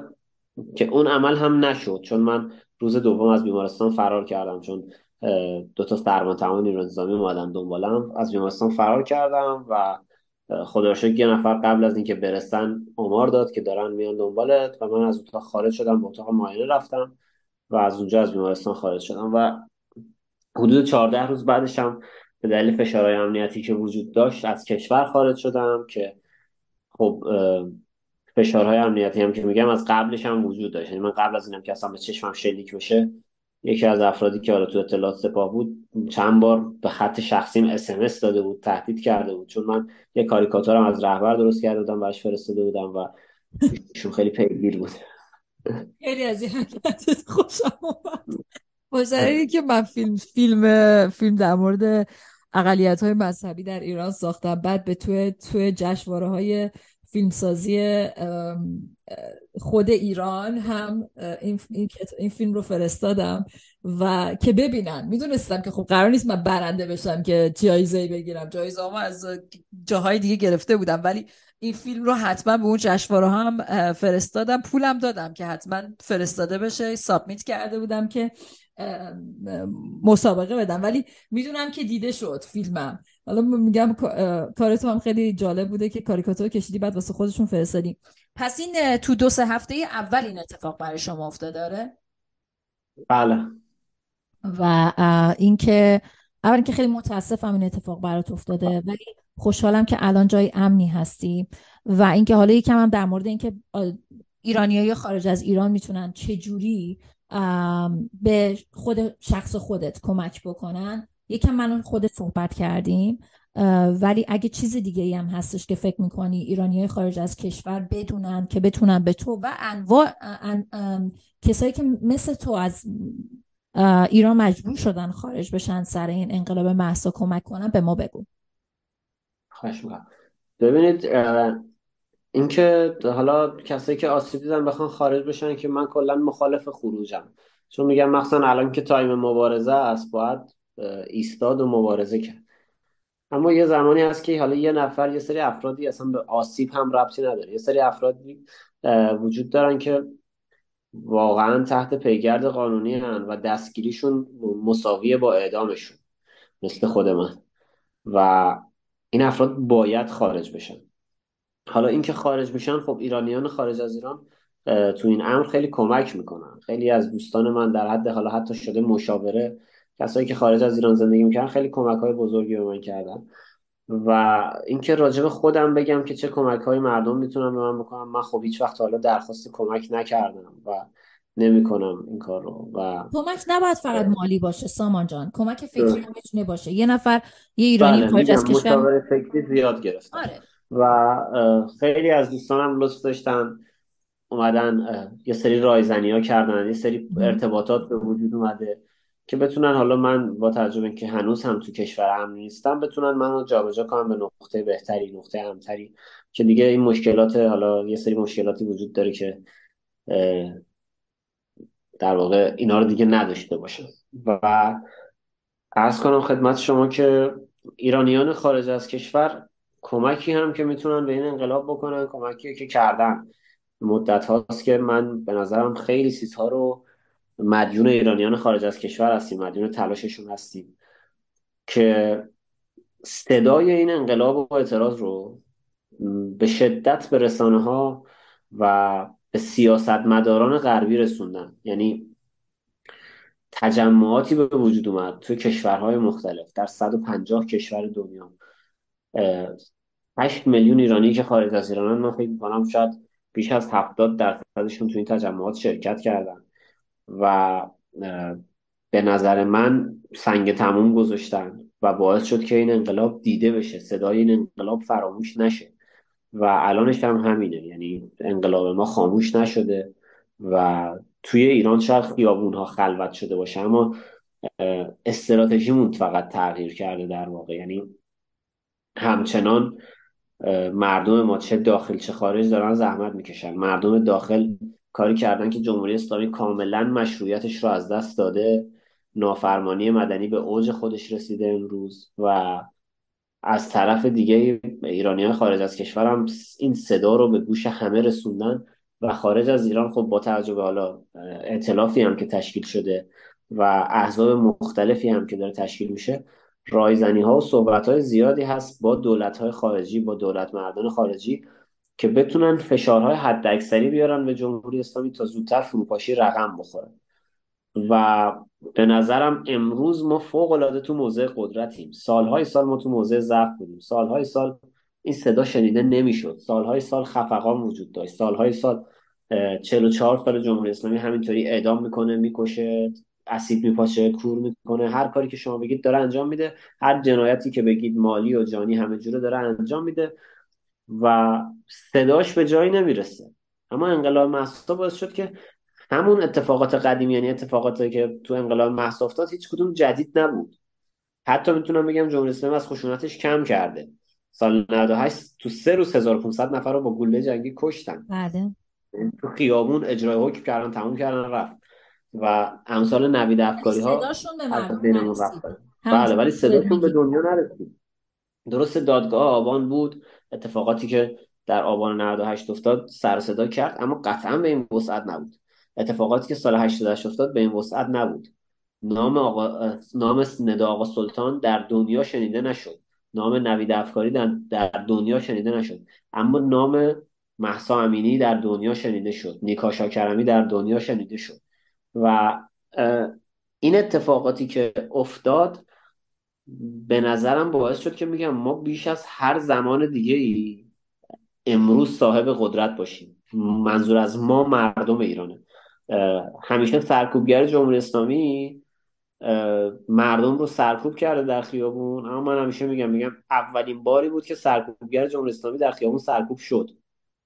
که اون عمل هم نشد. چون من روز دوم از بیمارستان فرار کردم. چون دو تا فرمان تمام نیروی انتظامی اومدن دنبالم. از بیمارستان فرار کردم و خدا یه نفر قبل از اینکه برسن آمار داد که دارن میان دنبالت و من از اتاق خارج شدم به اتاق معاینه رفتم و از اونجا از بیمارستان خارج شدم و حدود 14 روز بعدش هم به دلیل فشارهای امنیتی که وجود داشت از کشور خارج شدم که خب فشارهای امنیتی هم که میگم از قبلش هم وجود داشت. یعنی من قبل از اینم که اصلا به چشمم شلیک بشه یکی از افرادی که حالا تو اطلاعات سپاه بود چند بار به خط شخصیم اس داده بود تهدید کرده بود. چون من یه کاریکاتورم از رهبر درست کرده بودم براش فرستاده بودم و ایشون خیلی پیگیر بود. خیلی از این حرکتت خوشم اومد. که من فیلم فیلم فیلم در مورد اقلیت های مذهبی در ایران ساختم بعد به توی توی جشنواره های فیلمسازی خود ایران هم این, این, فیلم رو فرستادم و که ببینن. می‌دونستم که خب قرار نیست من برنده بشم که جایزه بگیرم. جایزه هم از جاهای دیگه گرفته بودم ولی این فیلم رو حتما به اون جشنواره هم فرستادم. پولم دادم که حتما فرستاده بشه. سابمیت کرده بودم که مسابقه بدم. ولی می‌دونم که دیده شد فیلمم. حالا میگم کار تو هم خیلی جالب بوده که کاریکاتور کشیدی بعد واسه خودشون فرستادی. پس این تو دو سه هفته اول این اتفاق برای شما افتاده داره بله. و اینکه اول که خیلی متاسفم این اتفاق برات افتاده ولی خوشحالم که الان جای امنی هستی. و اینکه حالا یکم هم در مورد اینکه ایرانیایی خارج از ایران می‌تونن چجوری به خود شخص خودت کمک بکنن یکم من خودت صحبت کردیم. ولی اگه چیز دیگه هم هستش که فکر می‌کنی ایرانی های خارج از کشور بدونن که بتونن به تو و انواع کسایی که مثل تو از ایران مجبور شدن خارج بشن سر این انقلاب محسا کمک کنن به ما بگو. خواهش ببینید اینکه حالا کسایی که آسیب دیدن بخوان خارج بشن که من کلا مخالف خروجم. چون میگم مخصوصا الان که تایم مبارزه است باید ایستاد و مبارزه کرد. اما یه زمانی هست که حالا یه نفر یه سری افرادی اصلا به آسیب هم ربطی نداره. یه سری افرادی وجود دارن که واقعا تحت پیگرد قانونی هن و دستگیریشون مساویه با اعدامشون مثل خود من. و این افراد باید خارج بشن. حالا اینکه خارج بشن خب ایرانیان خارج از ایران تو این امر خیلی کمک می‌کنن. خیلی از دوستان من در حد حالا حتی شده مشاوره کسایی که خارج از ایران زندگی می‌کردن خیلی کمک های بزرگی به من کردن. و اینکه راجب خودم بگم که چه کمک های مردم می‌تونم به من بکنم من خب هیچ وقت حالا درخواست کمک نکردم و نمی‌کنم این کار رو. و کمک نباید فقط مالی باشه سامان جان. کمک فکری هم می‌تونه باشه. یه نفر یه ایرانی بله، خارج از کشور فکری زیاد گرفتم. آره. و خیلی از دوستانم لطف داشتن اومدن یه سری رایزنی ها کردن یه سری ارتباطات به وجود اومده. که بتونن حالا من با تجربه که هنوز هم تو کشور هم نیستم بتونن منو جابجا کنن به نقطه بهتری نقطه امتری. که دیگه این مشکلات حالا یه سری مشکلاتی وجود داره که در واقع اینا رو دیگه نداشته باشم. و ارز کنم خدمت شما که ایرانیان خارج از کشور کمکی هم که می‌تونن به این انقلاب بکنن کمکی که کردن. مدت هاست که من به نظرم خیلی چیزها رو مدیون ایرانیان خارج از کشور هستیم مدیون تلاششون هستیم. که صدای این انقلاب و اعتراض رو به شدت به رسانه ها و به سیاستمداران غربی رسوندن. یعنی تجمعاتی به وجود اومد توی کشورهای مختلف. در 150 کشور دنیا. 8 میلیون ایرانی که خارج از ایرانن من فکر می‌کنم شاید بیش از 70 درصدشون تو این تجمعات شرکت کردن. و به نظر من سنگ تموم گذاشتن و باعث شد که این انقلاب دیده بشه صدای این انقلاب فراموش نشه. و الانش هم همینه یعنی انقلاب ما خاموش نشده و توی ایران شاید خیابون ها خلوت شده باشه اما استراتژیمون فقط تغییر کرده در واقع. یعنی همچنان مردم ما چه داخل چه خارج دارن زحمت می‌کشن. مردم داخل کاری کردن که جمهوری اسلامی کاملا مشروعیتش رو از دست داده. نافرمانی مدنی به اوج خودش رسیده امروز و از طرف دیگه ایرانی خارج از کشور هم این صدا رو به گوش همه رسوندن و خارج از ایران خب با تجربه حالا اعتلافی هم که تشکیل شده و احزاب مختلفی هم که داره تشکیل میشه رایزنی ها و صحبت های زیادی هست با دولت های خارجی با دولت مردان خارجی. که بتونن فشارهای حداکثری بیارن به جمهوری اسلامی تا زودتر فروپاشی رقم بخوره و به نظرم امروز ما فوق العاده تو موضع قدرتیم. سالهای سال ما تو موضع ضعف بودیم. سالهای سال این صدا شنیده نمی‌شد. سالهای سال خفقان وجود داشت. سالهای سال 44 سال جمهوری اسلامی همینطوری اعدام می‌کنه می‌کشه اسید میپاشه کور می‌کنه. هر کاری که شما بگید داره انجام میده. هر جنایتی که بگید مالی و جانی همه جوره داره انجام میده. و صداش به جایی نمی‌رسه. اما انقلاب محسا باعث شد که همون اتفاقات قدیمی یعنی اتفاقاتی که تو انقلاب محسا افتاد هیچ کدوم جدید نبود. حتی می‌تونم بگم جمهوری اسلامی از خشونتش کم کرده. سال 98 تو سه روز 1500 نفر رو با گله جنگی کشتن. بله. تو خیابون اجرای حکم کردن تموم کردن رفت. و امثال نوید افکاری ها بله ولی صداشون به دنیا نرسید. درست دادگاه آبان بود. اتفاقاتی که در آبان 98 افتاد سر صدا کرد اما قطعا به این وسعت نبود. اتفاقاتی که سال 88 افتاد به این وسعت نبود. نام آقا نام ندا آقا سلطان در دنیا شنیده نشد. نام نوید افکاری در دنیا شنیده نشد. اما نام محسا امینی در دنیا شنیده شد. نیکا شاکرمی در دنیا شنیده شد. و این اتفاقاتی که افتاد به نظرم باعث شد که میگم ما بیش از هر زمان دیگه ای امروز صاحب قدرت باشیم. منظور از ما مردم ایرانه. همیشه سرکوبگر جمهوری اسلامی مردم رو سرکوب کرده در خیابون اما من همیشه میگم میگم اولین باری بود که سرکوبگر جمهوری اسلامی در خیابون سرکوب شد.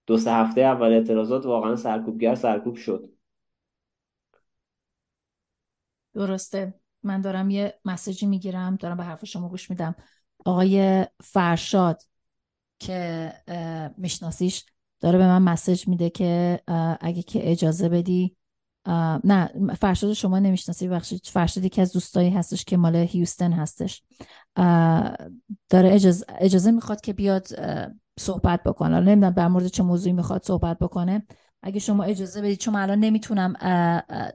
دو سه هفته اول اعتراضات واقعا سرکوبگر سرکوب شد. درسته. من دارم یه مسیجی می‌گیرم دارم به حرف شما گوش میدم. آقای فرشاد که میشناسیش داره به من مسیج میده که اگه که اجازه بدی نه فرشاد شما نمی‌شناسی بخشید فرشاد که از دوستایی هستش که مال هیوستن هستش. داره اجازه, اجازه می‌خواد که بیاد صحبت بکنه. نمی‌دونم در مورد چه موضوعی می‌خواد صحبت بکنه. اگه شما اجازه بدید چون الان نمی‌تونم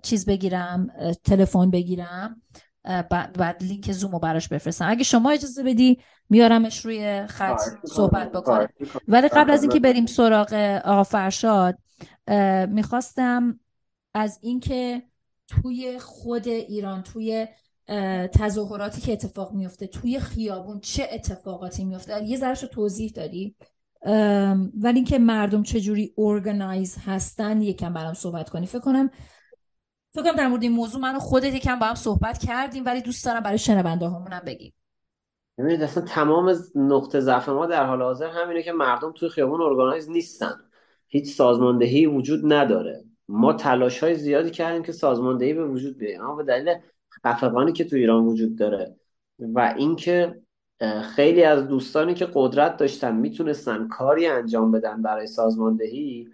چیز بگیرم تلفن بگیرم بعد, لینک زومو براش بفرستم. اگه شما اجازه بدی میارمش روی خط صحبت بکنم. ولی قبل از اینکه بریم سراغ آقا فرشاد می‌خواستم از اینکه توی خود ایران توی تظاهراتی که اتفاق میفته توی خیابون چه اتفاقاتی میفته یه ذرش توضیح دادی؟ ولی اینکه مردم چجوری ارگنایز هستن یکم برام صحبت کنی. فکر کنم فکر کنم در مورد این موضوع منو خودت یکم با هم صحبت کردیم ولی دوست دارم برای شنونده همونم بگیم. ببینید اصلا تمام نقطه ضعف ما در حال حاضر همینه که مردم توی خیابون ارگانایز نیستن. هیچ سازماندهی وجود نداره. ما تلاش های زیادی کردیم که سازماندهی به وجود بیاد اما به دلیل خفقانی که تو ایران وجود داره و اینکه خیلی از دوستانی که قدرت داشتن می‌تونستن کاری انجام بدن برای سازماندهی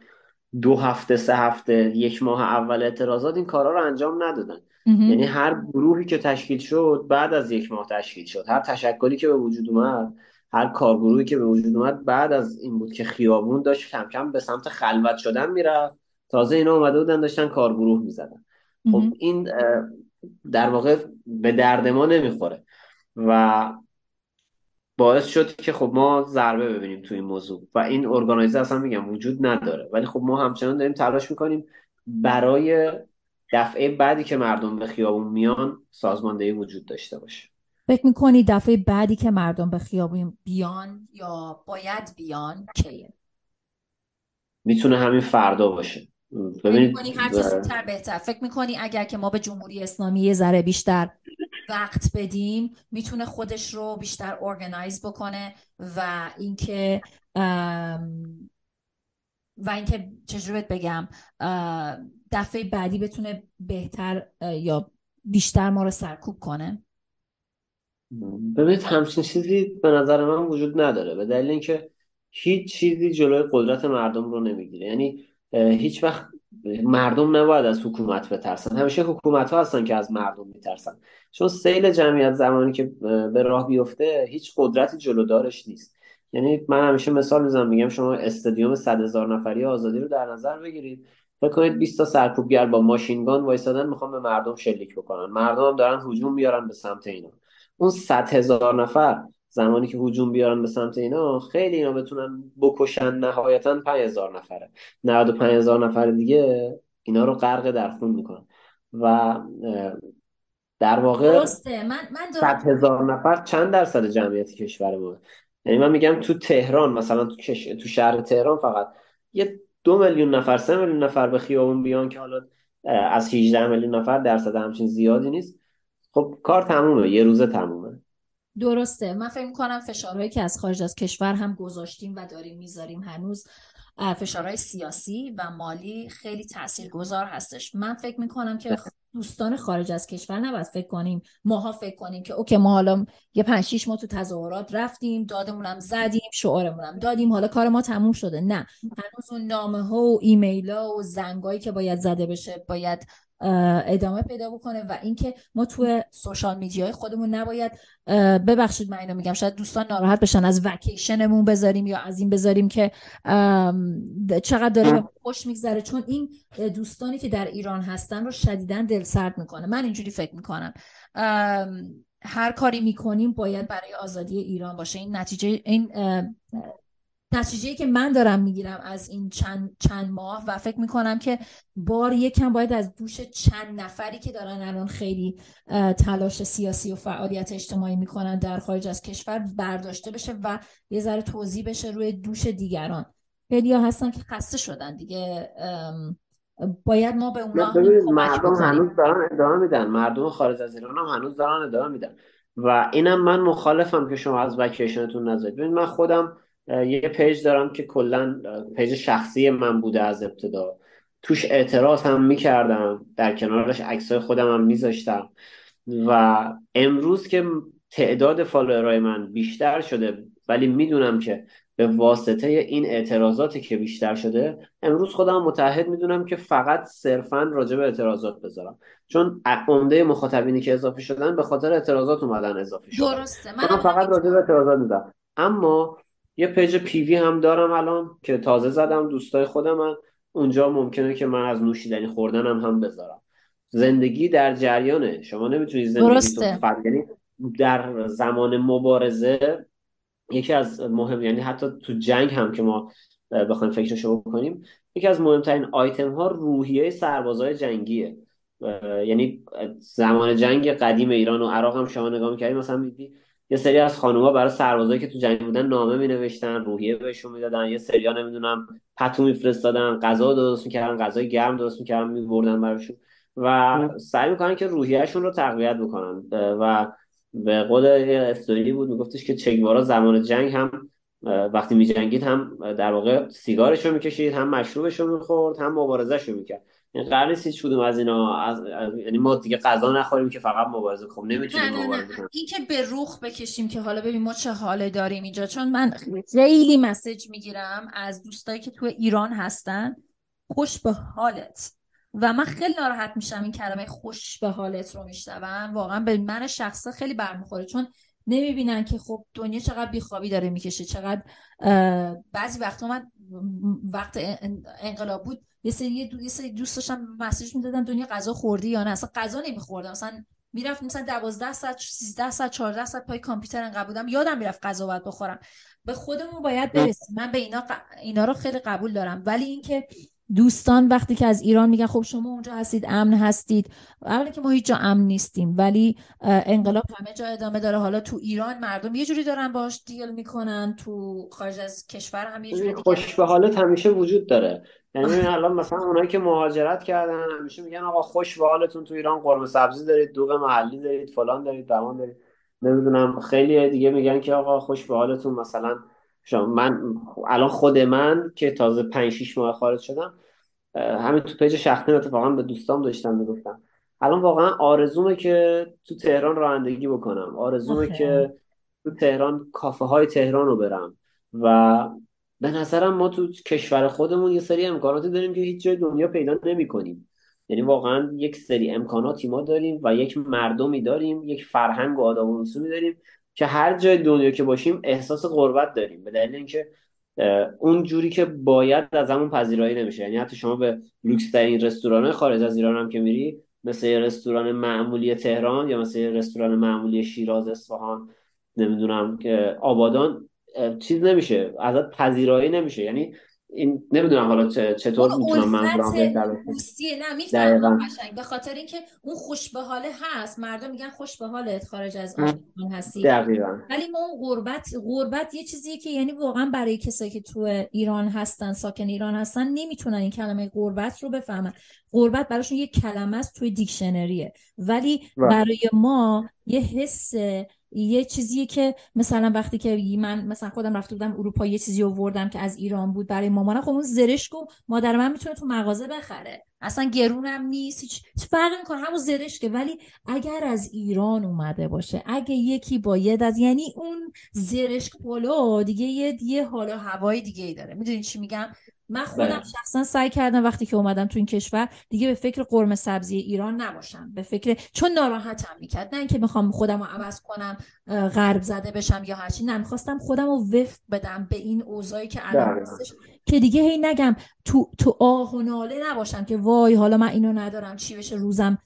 دو هفته سه هفته یک ماه اول اعتراضات این کارا رو انجام ندادن. یعنی هر گروهی که تشکیل شد بعد از یک ماه تشکیل شد. هر تشکلی که به وجود اومد هر کارگروهی که به وجود اومد بعد از این بود که خیابون داشت کم کم به سمت خلوت شدن می‌رفت. تازه اینا اومده بودن داشتن کارگروه می‌زدن. خب این در واقع به درد ما نمی‌خوره. و باعث شد که خب ما ضربه ببینیم تو این موضوع. و این ارگانایزه اصلا میگم وجود نداره. ولی خب ما همچنان داریم تلاش می‌کنیم برای دفعه بعدی که مردم به خیابون میان سازماندهی وجود داشته باشه. فکر می‌کنی دفعه بعدی که مردم به خیابون بیان یا باید بیان کیه؟ می‌تونه همین فردا باشه. ببینید هر چیزی بهتر. فکر می‌کنی اگر که ما به جمهوری اسلامی یه ذره بیشتر وقت بدیم می‌تونه خودش رو بیشتر ارگنایز بکنه و اینکه و اینکه چجوری بگم دفعه بعدی بتونه بهتر یا بیشتر ما رو سرکوب کنه. ببینید همچین چیزی به نظر من وجود نداره. به دلیل اینکه هیچ چیزی جلوی قدرت مردم رو نمی‌گیره. یعنی هیچ وقت مردم نباید از حکومت بترسن. همیشه حکومت ها هستن که از مردم میترسن. چون سیل جمعیت زمانی که به راه بیفته هیچ قدرتی جلودارش نیست. یعنی من همیشه مثال می‌زنم میگم شما استادیوم صد هزار نفری آزادی رو در نظر بگیرید. فکر کنید 20 تا سرکوبگر با ماشینگان وایسادن می‌خوان به مردم شلیک بکنن. مردم دارن هجوم میارن به سمت اینا. اون صد هزار نفر زمانی که هجوم بیارن به سمت اینا خیلی اینا بتونن بکشن نهایتا 5000 نفره. 95000 نفر دیگه اینا رو غرق در خون می‌کنن. و در واقع درسته. من من هزار نفر چند درصد جمعیت کشور ما؟ یعنی من میگم تو تهران مثلا تو, تو شهر تهران فقط یه دو میلیون نفر سه میلیون نفر به خیابون بیان که حالا از 18 میلیون نفر درصد همچین زیادی نیست. خب کار تمومه. یه روزه تمومه. درسته. من فکر کنم فشارهایی که از خارج از کشور هم گذاشتیم و داریم می‌ذاریم هنوز فشارهای سیاسی و مالی خیلی تاثیرگذار هستش. من فکر می‌کنم که دوستان خارج از کشور نباید فکر کنیم. ماها فکر کنیم که okay ما حالا یه پنج شیش ماه تو تظاهرات رفتیم دادمونم زدیم شعارمونم دادیم حالا کار ما تموم شده. نه. هنوز اون نامه ها و ایمیل ها و زنگایی که باید زده بشه باید ادامه پیدا بکنه و اینکه ما تو social media ی خودمون نباید ببخشید من اینو میگم شاید دوستان ناراحت بشن از وکیشنمون بذاریم یا از این بذاریم که چقدر داره خوش میگذره. چون این دوستانی که در ایران هستن رو شدیدا دل سرد می‌کنه. من اینجوری فکر می‌کنم. هر کاری می‌کنیم باید برای آزادی ایران باشه. این نتیجه این نتیجه که من دارم می‌گیرم از این چند, چند ماه و فکر می‌کنم که بار یکم باید از دوش چند نفری که دارن الان خیلی تلاش سیاسی و فعالیت اجتماعی می‌کنن در خارج از کشور برداشته بشه و یه ذره توضیح بشه روی دوش دیگران. خیلی هستن که خسته شدن دیگه باید ما به اونا مردم هنوز دارن ادامه میدن. مردم خارج از ایران هم هنوز دارن ادامه میدن. و اینم من مخالفم که شما از وکیشنتون نذارید. ببین من خودم یه page دارم که کلا page شخصی من بوده از ابتدا. توش اعتراض هم می‌کردم در کنارش عکسای خودم هم میذاشتم. و امروز که تعداد follower ای من بیشتر شده ولی می‌دونم که به واسطه این اعتراضاتی که بیشتر شده امروز خودم متحد می‌دونم که فقط صرفا راجع به اعتراضات بذارم. چون عمده مخاطبینی که اضافه شدن به خاطر اعتراضات اومدن اضافه شدن. درسته. من فقط راجع به اعتراضات می‌ذارم. اما یه page پیوی هم دارم الان که تازه زدم دوستای خودم اونجا ممکنه که من از نوشیدنی خوردنم هم بذارم. زندگی در جریانه. شما نمی‌تونید زندگی تو یعنی در زمان مبارزه یکی از مهم یعنی حتی تو جنگ هم که ما بخوایم فکرشو بکنیم یکی از مهمترین آیتم ها روحیه سربازای جنگیه. یعنی زمان جنگ قدیم ایران و عراق هم شما نگاه می‌کردیم مثلا میدی یه سری از خانوما برای سربازایی که تو جنگ بودن نامه می نوشتن روحیه بهشون می‌دادن یه سریا نمی‌دونم پتو میفرستادن غذا درست می‌کردن غذای گرم درست می‌کردن میبردن براشون و سعی می‌کنن که روحیهشون رو تقویت بکنن. و به قول استوری بود میگفتش که چگوارا زمان جنگ هم وقتی میجنگید هم در واقع سیگارش رو می‌کشید هم مشروبش رو می‌خورد هم مبارزش رو می‌کرد. قرار نیست هیچ کدوم از اینا از... یعنی ما دیگه غذا نخوریم که فقط مبارزه کنیم. نمی‌تونیم مبارزه کنیم. این که به روخ بکشیم که حالا ببین ما چه حاله داریم اینجا. چون من خیلی مسج می‌گیرم از دوستایی که تو ایران هستن. خوش به حالت. و من خیلی ناراحت میشم این کلمه خوش به حالت رو میشنوم واقعا به من شخصا خیلی برمیخوره. چون نمی‌بینن که خب دنیا چقدر بیخوابی داره می‌کشه چقدر بعضی وقتا من وقت انقلاب بود یه سری یه سری دوست داشتم مسیج می‌دادن دنیا غذا خوردی یا نه؟ اصلا غذا نمیخوردم. مثلا می‌رفت مثلا 12 ساعت 13 ساعت 14 ساعت پای کامپیوتر انقدر بودم. یادم می‌رفت غذا باید بخورم. به خودمون باید برسیم. من به اینا اینا رو خیلی قبول دارم. ولی اینکه دوستان وقتی که از ایران میگن خب شما اونجا هستید امن هستید. اولی که ما هیچ جا امن نیستیم ولی انقلاب همه جا ادامه داره. حالا تو ایران مردم یه جوری دارن باش دیل می‌کنن تو خارج از کشور هم یه جوری خوش به حالت همیشه وجود داره. یعنی الان مثلا اونایی که مهاجرت کردن همیشه میگن آقا خوش به حالتون تو ایران قرمه سبزی دارید دوغ محلی دارید فلان دارید دمان دارید. نمی‌دونم خیلی دیگه میگن که آقا خوش به حالتون مثلا من الان خود من که تازه 5 6 ماه خارج شدم همین تو پیج شخصی اتفاقا به دوستام داشتم می‌گفتم. الان واقعا آرزومه که تو تهران رانندگی بکنم. آرزومه که تو تهران کافه های تهران رو برم و به نظرم ما تو کشور خودمون یه سری امکاناتی داریم که هیچ جای دنیا پیدا نمی کنیم یعنی واقعا یک سری امکاناتی ما داریم و یک مردمی داریم یک فرهنگ و آداب و رسومی داریم که هر جای دنیا که باشیم احساس غربت داریم. به دلیل اینکه اون جوری که باید از همون پذیرایی نمیشه. یعنی حتی شما به لوکس ترین رستوران خارج از ایران هم که میری مثل رستوران معمولی تهران یا مثل رستوران معمولی شیراز اصفهان نمی‌دونم که آبادان چیز نمیشه. ازت پذیرایی نمیشه. یعنی این نمی‌دونم حالا چطور می‌تونم منظورم بهتر نه می‌فهمم به خاطر اینکه اون خوش به حاله هست. مردم میگن خوش به حالت خارج از آن هستی. دقیقا. ولی ما اون غربت غربت یه چیزیه که یعنی واقعا برای کسایی که تو ایران هستن ساکن ایران هستن نمی‌تونن این کلمه غربت رو بفهمن. غربت براشون یه کلمه است توی دیکشنریه. ولی برای ما یه حس یه چیزیه که مثلا وقتی که من مثلا خودم رفته بودم اروپا یه چیزی آوردم که از ایران بود برای مامانم خب اون زرشک و مادر من می‌تونه تو مغازه بخره. اصلا گرونم نیست هیچ فرقی می‌کنه همون زرشکه. ولی اگر از ایران اومده باشه اگه یکی باید از یعنی اون زرشک پلو دیگه یه یه حالا هوای دیگه ای داره. می‌دونی چی میگم؟ من خودم بله. شخصا سعی کردم وقتی که اومدم تو این کشور دیگه به فکر قرمه سبزی ایران نباشم. به فکر چون ناراحتم می‌کرد. نه اینکه می‌خوام خودم رو عوض کنم غرب زده بشم یا هرچی. نه می‌خواستم خودم رو وفق بدم به این اوضاعی که الان بله. هستش. که دیگه هی نگم تو تو آه و ناله نباشم که وای حالا من اینو ندارم چی بشه روزم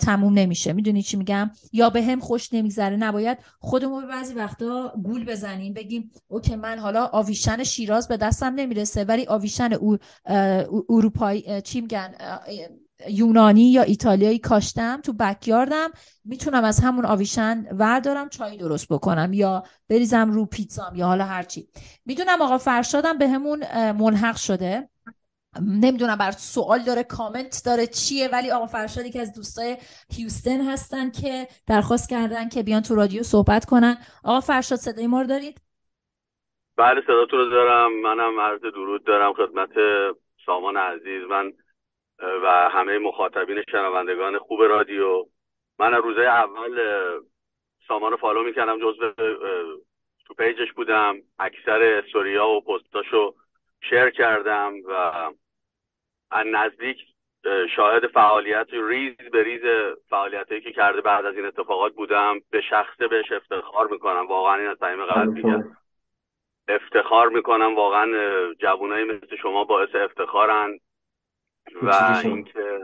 تموم نمیشه. می‌دونی چی میگم؟ یا به هم خوش نمیگذره. نباید خودمون به بعضی وقتا گول بزنیم بگیم اوکی من حالا آویشن شیراز به دستم نمی‌رسه ولی آویشن او اروپایی چی میگن؟ یونانی یا ایتالیایی کاشتم تو بکیاردم. می‌تونم از همون آویشن وردارم چای درست بکنم یا بریزم رو پیتزام یا حالا هرچی می‌دونم آقا فرشادم به همون ملحق شده. نمی‌دونم بر سوال داره کامنت داره چیه؟ ولی آقا فرشاد که از دوستای هیوستن هستن که درخواست کردن که بیان تو رادیو صحبت کنن. آقا فرشاد صدای ما رو دارید؟ بله صداتون رو دارم. منم عرض درود دارم خدمت سامان عزیز. من و همه مخاطبین شنوندگان خوب رادیو. من از روزه اول سامان رو follow می‌کردم جزو تو page ش بودم. اکثر استوریا و پستاشو share کردم و از نزدیک شاهد فعالیت ریز به ریز فعالیت هایی که کرده بعد از این اتفاقات بودم. به شخصه بهش افتخار می‌کنم. واقعا این از صمیم قلب میگم. افتخار می‌کنم. واقعا جوانایی مثل شما باعث افتخارن. و اینکه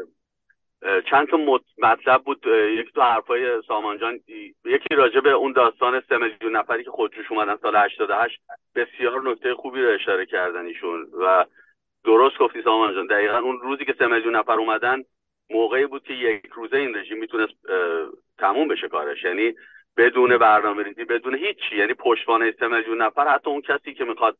چند تا مطلب بود یکی تو حرفای سامان جان یکی راجع به اون داستان سه میلیون نفری که خودجوش اومدن سال 88 بسیار نکته خوبی رو اشاره کردن ایشون و درست گفتی سامان جان دقیقا اون روزی که سه میلیون نفر اومدن موقعی بود که یک روزه این رژیم می‌تونست تموم بشه کارش. یعنی بدون برنامه ریزی بدون هیچی. یعنی پشتوانه سه میلیون نفر حتی اون کسی که می‌خواد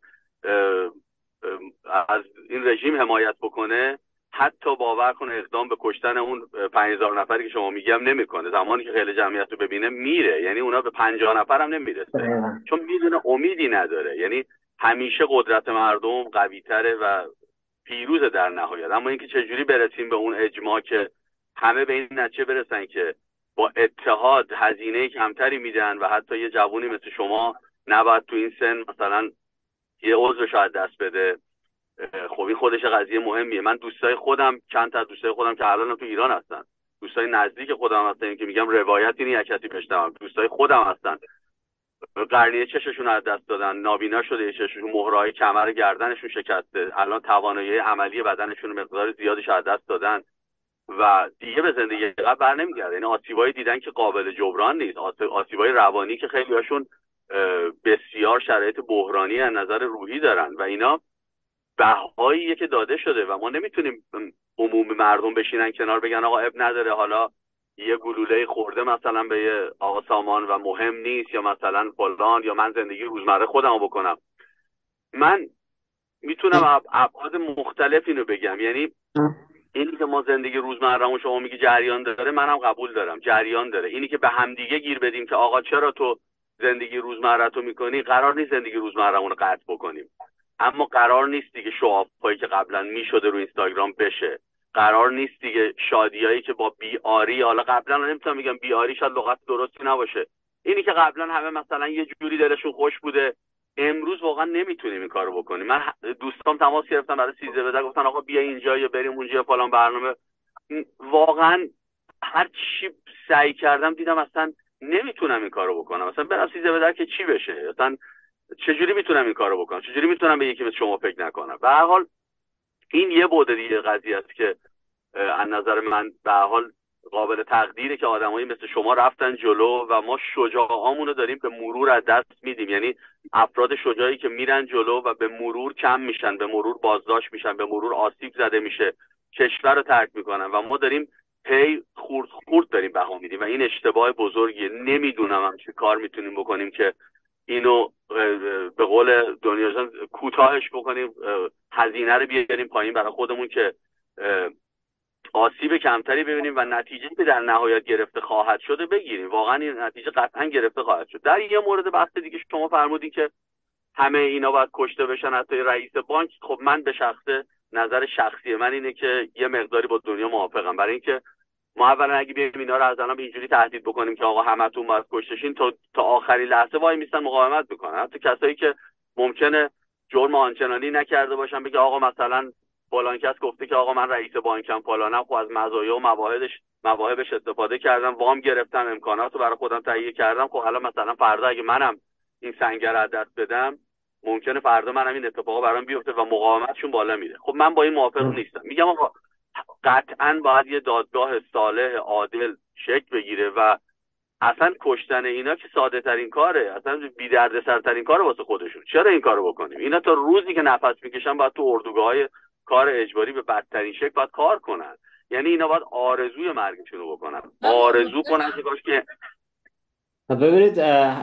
از این رژیم حمایت بکنه حتی باور کنه اقدام به کشتن اون 5000 نفری که شما میگم نمی‌کنه. زمانی که خیلی جمعیت رو ببینه میره. یعنی اونا به 50 نفر هم نمی‌رسه. چون می‌دونه امیدی نداره. یعنی همیشه قدرت مردم قوی تره و پیروز در نهایت. اما اینکه چجوری برسیم به اون اجماع که همه به این نتیجه برسن که با اتحاد هزینه کمتری میدن و حتی یه جوونی مثل شما نباید تو این سن مثلا یه عضو شاید دست بده. این خودش قضیه مهمیه. من دوستای خودم چند تا دوستای خودم که الان تو ایران هستن. دوستای نزدیک خودم هستن که میگم روایتی نی کسی بشنوم دوستای خودم هستن. قرنیه چششون از دست دادن. نابینا شده چششون. مهرهای کمر گردنشون شکسته. الان توانایی عملی بدنشون مقدار زیادش از دست دادن. و دیگه به زندگی قبل بر نمیگرده. یعنی آسیبایی دیدن که قابل جبران نیست. آسیبای روانی که خیلی هاشون بسیار شرایط بحرانی از نظر روحی دارن. و اینا بهاییه که داده شده و ما نمی‌تونیم عموم مردم بشینن کنار بگن آقا اب نداره حالا یه گلوله خورده مثلا به یه آقا سامان و مهم نیست یا مثلا فلان یا من زندگی روزمره خودم بکنم. من می‌تونم ابعاد مختلف اینو بگم. یعنی اینی که ما زندگی روزمره شما میگی جریان داره منم قبول دارم جریان داره. اینی که به همدیگه گیر بدیم که آقا چرا تو زندگی روزمره تو می‌کنی؟ قرار نیست زندگی روزمره رو قطع بکنیم. اما قرار نیست دیگه شوافایی که قبلا می‌شده رو اینستاگرام بشه. قرار نیست دیگه شادیایی که با بیاری حالا قبلا نمی‌تونم میگم بیاری شاید لغت درستی نباشه. اینی که قبلا همه مثلا یه جوری دلشون خوش بوده امروز واقعا نمی‌تونیم این کارو بکنیم. من دوستان تماس گرفتم برای سیزده بده گفتن آقا بیا اینجا یا بریم اونجا فلان برنامه. واقعا هر چی سعی کردم دیدم اصلا نمی‌تونم این کارو بکنم. مثلا برم سیزده بده که چی بشه؟ مثلا چجوری می‌تونم این کارو بکنم؟ چجوری می‌تونم به یکی مثل شما فکر نکنم؟ به هر حال این یه بوده دیگه قضیه است که از نظر من به حال قابل تقدیره که آدمایی مثل شما رفتن جلو و ما شجاعامونو داریم به مرور از دست میدیم. یعنی افراد شجاعی که میرن جلو و به مرور کم میشن به مرور بازداشت میشن به مرور آسیب زده میشه کشور رو ترک می‌کنن و ما داریم پی خورد خورد داریم بها میدیم و این اشتباه بزرگیه. نمی‌دونم هم چه کار می‌تونیم بکنیم که اینو به قول دنیا کوتاهش بکنیم هزینه رو بیاریم پایین برای خودمون که آسیب کمتری ببینیم و نتیجه که در نهایت گرفته خواهد شده بگیریم. واقعا این نتیجه قطعا گرفته خواهد شد. در یه مورد بحث دیگه شما فرمودین که همه اینا باید کشته بشن حتی رئیس بانک. خب من به شخصه نظر شخصی من اینه که یه مقداری با دنیا موافقم. برای اینکه ما اولا اگه بیایم اینا رو از الان اینجوری تهدید بکنیم که آقا همتون باید کشتشین تا تا آخرین لحظه وای میستن مقاومت می‌کنن. حتی کسایی که ممکنه جرم آنچنانی نکرده باشن بگه آقا مثلا فلان کس گفته که آقا من رئیس بانکم فلانم خب از مزایا و مواهبش مواهبش استفاده کردم وام گرفتم امکانات رو برای خودم تهیه کردم. خب حالا مثلا فردا اگه منم این سنگر از دست بدم ممکنه فردا منم این اتفاقا برام بیفته و مقاومتشون بالا میره. خب من با این موافق نیستم. میگم آقا قطعا باید یه دادگاه صالح عادل شکل بگیره و اصلا کشتن اینا که ساده ترین کاره اصلا بی درد سرترین کاره واسه خودشون. چرا این کارو بکنیم؟ اینا تا روزی که نفس می‌کشن باید تو اردوگاه های کار اجباری به بدترین شکل باید کار کنن. یعنی اینا باید آرزوی مرگشون رو بکنن. آرزو کنن که کاش که ببینید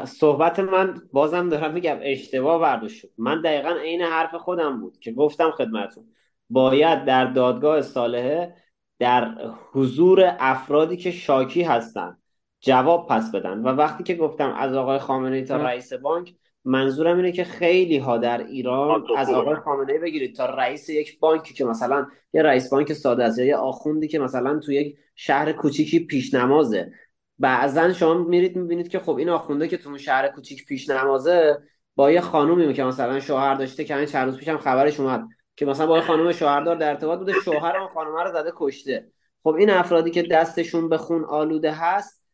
صحبت من بازم دارم میگم اشتباه برداشت شد. من دقیقا عین حرف خودم بود که گفتم خدمتون باید در دادگاه صالحه در حضور افرادی که شاکی هستن جواب پس بدن. و وقتی که گفتم از آقای خامنه تا رئیس بانک منظورم اینه که خیلی ها در ایران از آقای خامنه ای بگیرید تا رئیس یک بانکی که مثلا یه رئیس بانک ساده است یا یه آخوندی که مثلا تو یک شهر کوچیکی پیش نمازه بعضا شما میرید می‌بینید که خب این آخونده که تو اون شهر کوچیک پیش نمازه با یه خانومی که مثلا شوهر داشته که چند روز پیشم خبرش اومد. که مثلا با خانم شوهردار در ارتباط بوده شوهر اون خانم رو زده کشته. خب این افرادی که دستشون به خون آلوده هست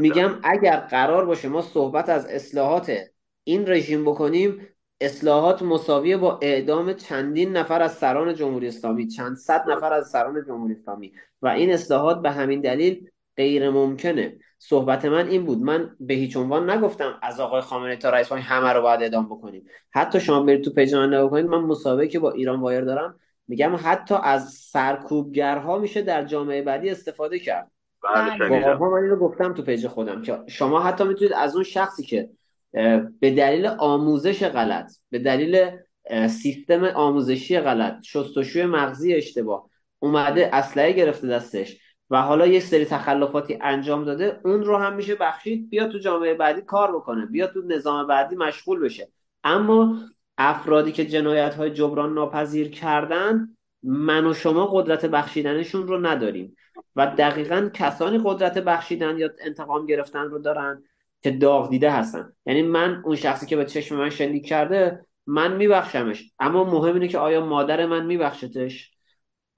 میگم اگر قرار باشه ما صحبت از اصلاحات این رژیم بکنیم اصلاحات مساویه با اعدام چندین نفر از سران جمهوری اسلامی چند صد نفر از سران جمهوری اسلامی. و این اصلاحات به همین دلیل غیر ممکنه صحبت من این بود. من به هیچ عنوان نگفتم از آقای خامنه تا رئیس همه رو باید اعدام بکنیم. حتی شما برید تو page من نگاه کنید من مسابقه که با IranWire دارم میگم حتی از سرکوبگرها میشه در جامعه بعدی استفاده کرد. بله، بارها من اینو گفتم تو page خودم که شما حتی می‌تونید از اون شخصی که به دلیل آموزش غلط به دلیل سیستم آموزشی غلط شستشوی مغزی اشتباه اومده اسلحه گرفته دستش و حالا یه سری تخلفاتی انجام داده اون رو هم میشه بخشید بیا تو جامعه بعدی کار بکنه بیا تو نظام بعدی مشغول بشه. اما افرادی که جنایت های جبران ناپذیر کردن من و شما قدرت بخشیدنشون رو نداریم. و دقیقا کسانی قدرت بخشیدن یا انتقام گرفتن رو دارن که داغ دیده هستن. یعنی من اون شخصی که به چشم من شلیک کرده من میبخشمش. اما مهم اینه که آیا مادر من میبخشتش؟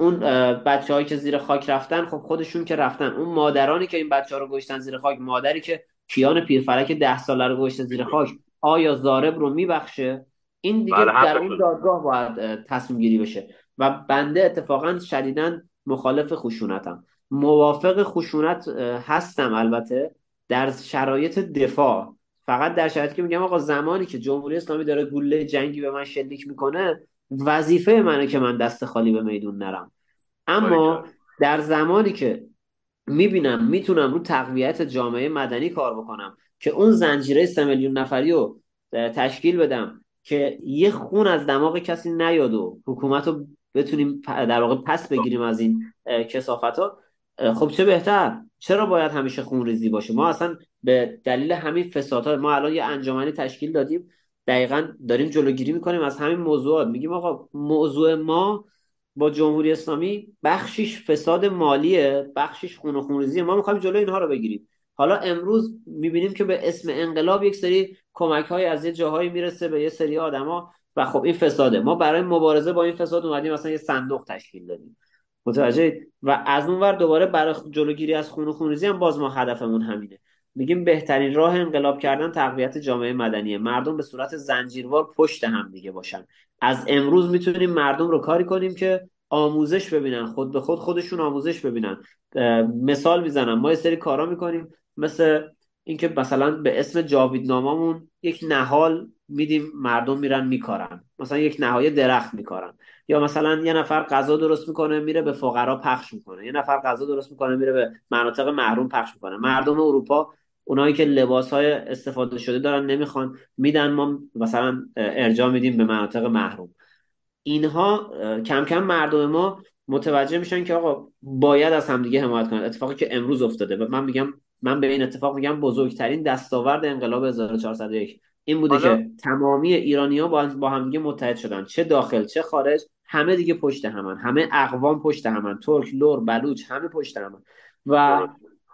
اون بچه هایی که زیر خاک رفتن خب خودشون که رفتن. اون مادرانی که این بچه ها رو گشتن زیر خاک مادری که کیان پیرفلک ده ساله رو گشته زیر خاک آیا زارب رو میبخشه؟ این دیگه بله در اون دادگاه باید تصمیم گیری بشه. و بنده اتفاقا شدیدا مخالف خشونتم. موافق خشونت هستم البته در شرایط دفاع. فقط در شرایطی که میگم آقا زمانی که جمهوری اسلامی داره گوله جنگی به من شلیک می‌کنه وظیفه منه که من دست خالی به میدون نرم. اما در زمانی که می‌بینم می‌تونم رو تقویت جامعه مدنی کار بکنم که اون زنجیره سه میلیون نفری رو تشکیل بدم که یه خون از دماغ کسی نیاد و حکومت رو بتونیم در واقع پس بگیریم از این کسافت ها خب چه بهتر؟ چرا باید همیشه خون ریزی باشه؟ ما اصلا به دلیل همین فسادها ما الان یه انجمنی تشکیل دادیم دقیقا داریم جلوگیری می‌کنیم. از همین موضوعات میگیم آقا موضوع ما با جمهوری اسلامی بخشیش فساد مالیه بخشیش خون و خونریزی ما می‌خوایم جلو اینها رو بگیریم. حالا امروز می‌بینیم که به اسم انقلاب یک سری کمک های از یه جاهایی می‌رسه به یه سری آدما و خب این فساده. ما برای مبارزه با این فساد اومدیم مثلا یه صندوق تشکیل دادیم. متوجه و از اون ور دوباره برای جلوگیری از خون و خونریزی هم باز ما هدفمون همینه. میگیم بهترین راه انقلاب کردن تقویت جامعه مدنیه. مردم به صورت زنجیروار پشت هم دیگه باشن. از امروز می‌تونیم مردم رو کاری کنیم که آموزش ببینن خود به خود خودشون آموزش ببینن. مثال می‌زنم. ما یه سری کارا می‌کنیم. مثل اینکه مثلا به اسم جاویدناممون یک نهال میدیم مردم میرن میکارن. مثلا یک نهای درخت میکارن. یا مثلا یه نفر غذا درست می‌کنه میره به فقرا پخش می‌کنه. یه نفر غذا درست می‌کنه میره به مناطق محروم پخش می‌کنه. مردم اروپا اونایی که لباس های استفاده شده دارن نمی‌خوان میدن ما مثلا ارجاع میدیم به مناطق محروم. اینها کم کم مردم ما متوجه میشن که آقا باید از همدیگه حمایت کنن. اتفاقی که امروز افتاده و من میگم من به این اتفاق میگم بزرگترین دستاورد انقلاب 1401 این بوده که تمامی ایرانی ها با, با همدیگه متحد شدن. چه داخل چه خارج همه دیگه پشت همن. همه اقوام پشت همن. ترک لور بلوچ همه پشت همن. و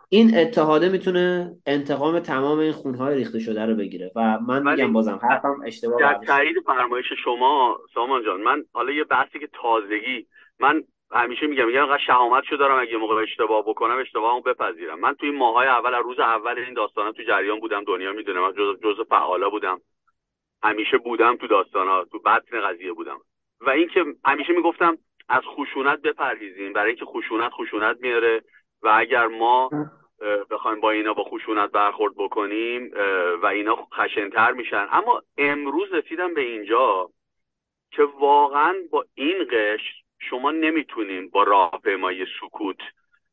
این اتحاده می‌تونه انتقام تمام این خونهای ریخته شده رو بگیره. و من میگم بازم حرفم اشتباه در تایید فرمایش شما سامان جان من حالا یه بحثی که تازگی من همیشه میگم میگم انقدر شهامت شو دارم اگه موقع اشتباه بکنم اشتباهمو بپذیرم. من توی ماهای اول از روز اول این داستانا تو جریان بودم دنیا می‌دونه من جز جز فعالا بودم. همیشه بودم تو داستانا تو بطن قضیه بودم. و اینکه همیشه می‌گفتم از خشونت بپرهیزیم برای اینکه خشونت خشونت میاره. و اگر ما بخوایم با اینا با خشونت برخورد بکنیم و اینا خشنتر میشن. اما امروز رسیدم به اینجا که واقعا با این قشر شما نمی‌تونیم با راهپیمایی سکوت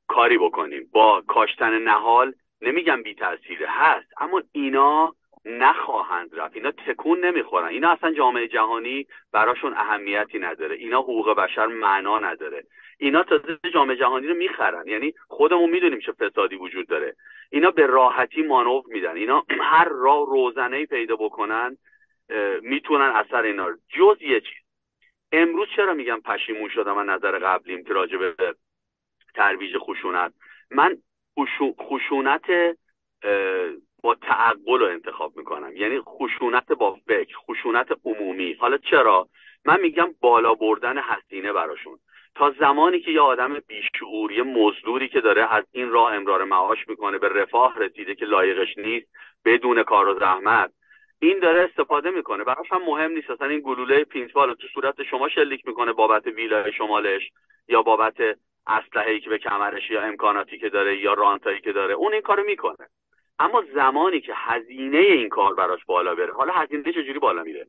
کاری بکنیم با کاشتن نهال نمیگم بی تاثیره هست. اما اینا نخواهند رفت. اینا تکون نمی‌خورن. اینا اصلا جامعه جهانی براشون اهمیتی نداره. اینا حقوق بشر معنا نداره. اینا تازه جامعه جهانی رو می‌خرن. یعنی خودمون می‌دونیم چه فسادی وجود داره. اینا به راحتی مانور میدن. اینا هر راه روزنه پیدا بکنن می‌تونن اثر اینا جز یه چیز. امروز چرا میگم پشیمون شدم من نظر قبلیم که راجع به ترویج خشونت؟ من خشونت با تعقل رو انتخاب می‌کنم. یعنی خشونت با فکر خشونت عمومی. حالا چرا؟ من میگم بالا بردن هزینه براشون. تا زمانی که یه آدم بیشعور یه مزدوری که داره از این راه امرار معاش می‌کنه به رفاه رسیده که لایقش نیست بدون کار و زحمت این داره استفاده می‌کنه. براش هم مهم نیست. اصلا این گلوله پینسبال تو صورت شما شلیک می‌کنه بابت ویلای شمالش یا بابت اسلحه‌ای که به کمرش یا امکاناتی که داره یا رانتایی که داره. اون این کارو می‌کنه. اما زمانی که هزینه این کار براش بالا بره حالا هزینه چجوری بالا میره؟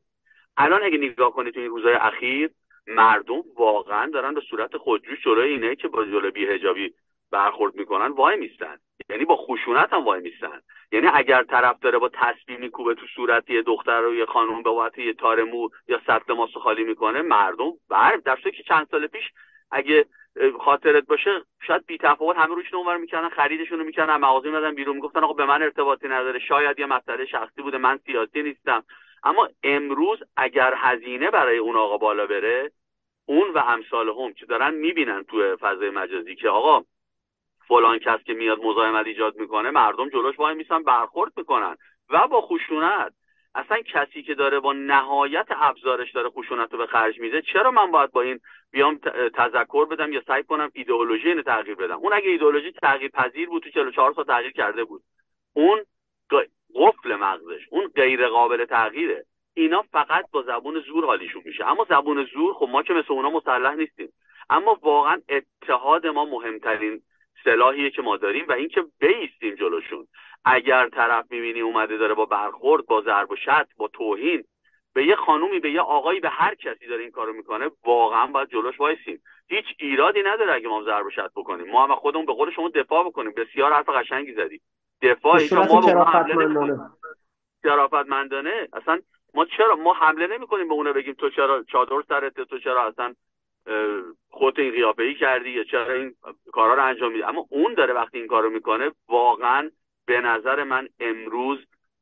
الان اگه نگاه کنید تو این روزهای اخیر مردم واقعا دارن به صورت خودجوش جلوی اینه که با جلو بیهجابی برخورد می‌کنن وای میستن. یعنی با خشونت هم وای میستن. یعنی اگر طرف داره با تسبیح میکوبه تو صورت یه دختر رو یه خانم به وقت یه تار مو یا سطل ماسو خالی می‌کنه مردم بر در که چند سال پیش اگه خاطرت باشه شاید بی تفاوت همه روشون اونور می‌کنن خریدشون رو می‌کنن مغازه میدن بیرون می‌گفتن آقا به من ارتباطی نداره شاید یه مسئله شخصی بوده من سیاسی نیستم. اما امروز اگر هزینه برای اون آقا بالا بره اون و امثال هم که دارن می‌بینن تو فضای مجازی که آقا فلان کس که میاد مزاحمت ایجاد می‌کنه مردم جلوش وای میسن برخورد می‌کنن و با خشونت. اصلا کسی که داره با نهایت ابزارش داره خشونت رو به خرج میده چرا من باید با این بیام تذکر بدم یا سعی کنم ایدئولوژی اینو تغییر بدم؟ اون اگه ایدئولوژی تغییر پذیر بود تو 44 سال تغییر کرده بود. اون قفل مغزش اون غیر قابل تغییره. اینا فقط با زبون زور حالیشون میشه. اما زبون زور خب ما که مثل اونا مسلح نیستیم. اما واقعا اتحاد ما مهمترین سلاحیه که ما داریم و اینکه بیستیم جلوشون. اگر طرف می‌بینی اومده داره با برخورد با ضرب و شت با توهین به یه خانومی به یه آقایی به هر کسی داره این کارو می‌کنه واقعا باید جلوش وایسیم هیچ ایرادی نداره اگه ما ضرب و شت بکنیم. ما هم خودمون به قول شما دفاع بکنیم. بسیار حرف قشنگی زدی. دفاعی که ما به مندانه اصلا ما چرا؟ ما حمله نمی‌کنیم به اونه بگیم تو چرا چادر سرت تو چرا اصلا خودت این قیافه ای کردی یا چرا این کارا رو انجام میدی؟ اما اون داره وقتی این کارو می‌کنه واقعا به نظر من امروز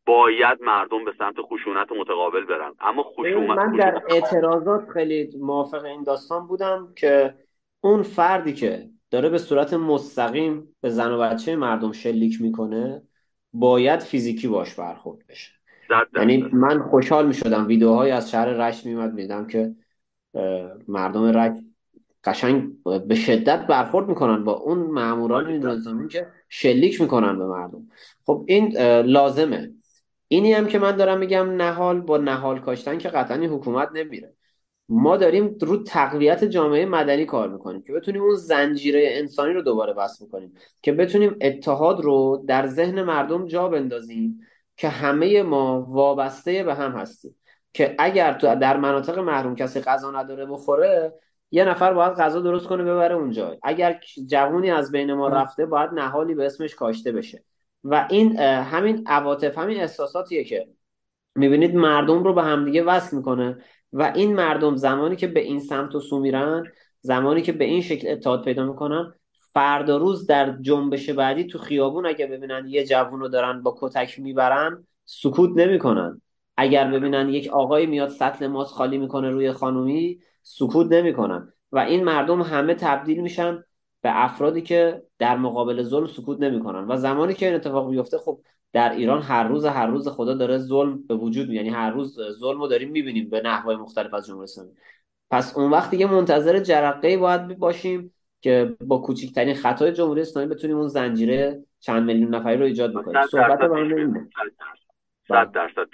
باید مردم به سمت خشونت متقابل برن. اما خشونت من در اعتراضات خیلی موافق این داستان بودم که اون فردی که داره به صورت مستقیم به زن و بچه مردم شلیک می‌کنه باید فیزیکی باش برخورد بشه. یعنی من خوشحال می شدم ویدیوهایی از شهر رشت میمد میدم که مردم رشت قشنگ به شدت برخورد می‌کنن با اون ماموران نظامی که شلیک می‌کنن به مردم. خب این لازمه. اینی هم که من دارم میگم نهال با نهال کاشتن که قطعا حکومت نمیره. ما داریم رو تقویت جامعه مدنی کار می‌کنیم که بتونیم اون زنجیره انسانی رو دوباره وصل کنیم که بتونیم اتحاد رو در ذهن مردم جا بندازیم که همه ما وابسته به هم هستیم. که اگر تو در مناطق محروم کسی غذا نداره بخوره یه نفر باید غذا درست کنه ببره اونجا. اگر جوونی از بین ما رفته باید نهالی به اسمش کاشته بشه. و این همین عواطف همین احساساتیه که می‌بینید مردم رو به همدیگه وصل می‌کنه و این مردم زمانی که به این سمت و سو میرن زمانی که به این شکل اتحاد پیدا می‌کنن فردا روز در جنبش بعدی تو خیابون اگه ببینن یه جوون رو دارن با کتک می‌برن سکوت نمی‌کنن. اگر ببینن یک آقای میاد سطل ماس خالی می‌کنه روی خانومی سکوت نمی‌کنن. و این مردم همه تبدیل میشن به افرادی که در مقابل ظلم سکوت نمی‌کنن. و زمانی که این اتفاق بیفته خب در ایران هر روز هر روز خدا داره ظلم به وجود یعنی هر روز ظلم رو داریم می‌بینیم به نحوهای مختلف از جمهوری اسلامی پس اون وقت دیگه منتظر جرقه باید باشیم که با کوچکترین خطای جمهوری اسلامی بتونیم اون زنجیره چند میلیون نفری رو ایجاد بکنیم. صحبت با اینه. 100 درصد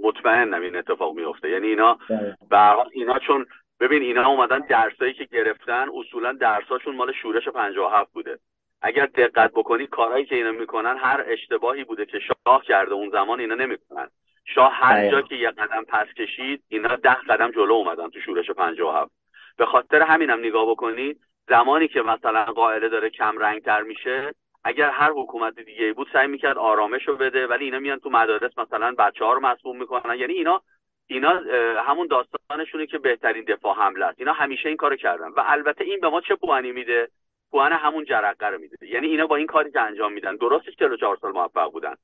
مطمئنم این اتفاق میفته یعنی اینا بله. به اینا چون ببین اینا اومدن درسایی که گرفتن اصولا درساشون مال شورش 57 بوده. اگر دقت بکنید کارهایی که اینا می‌کنن هر اشتباهی بوده که شاه کرده اون زمان اینا نمی‌کنن. شاه هر جا که یه قدم پس کشید اینا ده قدم جلو اومدن تو شورش 57 به خاطر همینم نگاه بکنید زمانی که مثلا قائله داره کم رنگ تر میشه اگر هر حکومت دیگه بود سعی می‌کرد آرامش رو بده ولی اینا میان تو مدارس مثلا بچه ها رو مسموم می‌کنن. یعنی اینا اینا همون داستانشونه که بهترین دفاع حمله است. اینا همیشه این کارو کردن. و البته این به ما چه پوانی میده؟ پوان همون جرقه رو میده. یعنی اینا با این کاری که انجام میدن درستش 44 سال موفق بودن.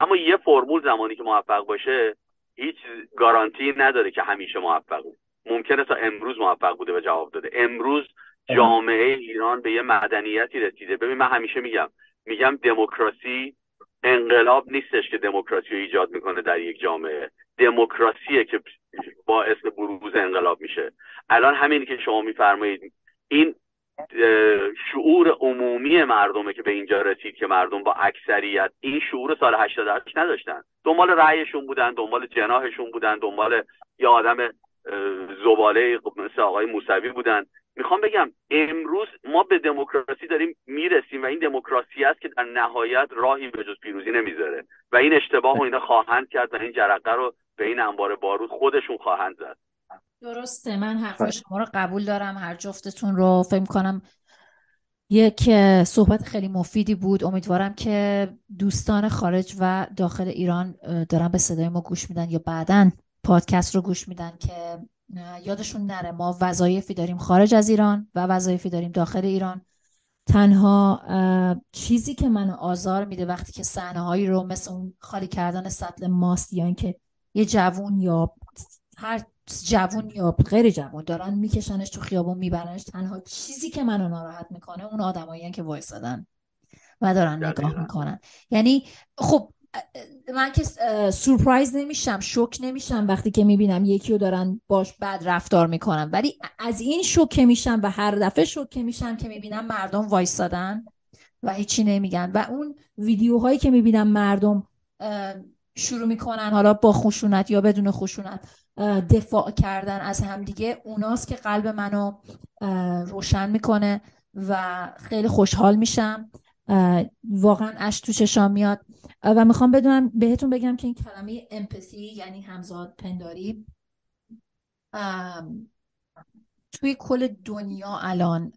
اما یه فرمول زمانی که موفق باشه هیچ گارانتی نداره که همیشه موفق بود. ممکنه تا امروز موفق بوده و جواب داده. امروز جامعه ایران به یه مدنیتی رسیده. ببین من همیشه میگم. میگم دموکراسی انقلاب نیستش که دموکراسی رو ایجاد می‌کنه در یک جامعه. دموکراسیه که باعث بروز انقلاب میشه. الان همینی که شما میفرمایید این شعور عمومی مردمه که به اینجا رسید که مردم با اکثریت این شعور سال 88 نداشتن. دنبال رأیشون بودن دنبال جناحشون بودن دنبال یه آدم زباله مثل آقای موسوی بودن. می‌خوام بگم امروز ما به دموکراسی داریم می‌رسیم و این دموکراسی است که در نهایت راهی به جز پیروزی نمی‌ذاره. و این اشتباه رو اینا خواهند کرد و این جرقه رو به این انبار بارود خودشون خواهند زد. درسته من حرف شما رو قبول دارم. هر جفتتون رو فکر کنم یک صحبت خیلی مفیدی بود. امیدوارم که دوستان خارج و داخل ایران دارن به صدای ما گوش میدن یا بعدا پادکست رو گوش میدن که یادشون نره ما وظایفی داریم خارج از ایران و وظایفی داریم داخل ایران. تنها چیزی که منو آزار میده وقتی که صحنه هایی رو مثل اون خالی کردن سطل ماست یا اینکه یه جوون یا هر جوون یا غیر جوون دارن میکشنش تو خیابون میبرنش تنها چیزی که منو ناراحت می‌کنه اون آدمایی که وایسادن و دارن نگاه می‌کنن. یعنی خب من که سورپرایز نمیشم شوک نمیشم وقتی که می‌بینم یکی رو دارن باش بد رفتار می‌کنن. ولی از این شوکه میشم و هر دفعه شوکه میشم که می‌بینم مردم وایستادن و هیچی نمیگن. و اون ویدیوهایی که می‌بینم مردم شروع می‌کنن حالا با خشونت یا بدون خشونت دفاع کردن از همدیگه. اوناست که قلب منو روشن می‌کنه و خیلی خوشحال میشم. واقعا اش تو چشام میاد. و می‌خوام بدونم بهتون بگم که این کلمه امپاتی یعنی همزاد پنداری. توی کل دنیا الان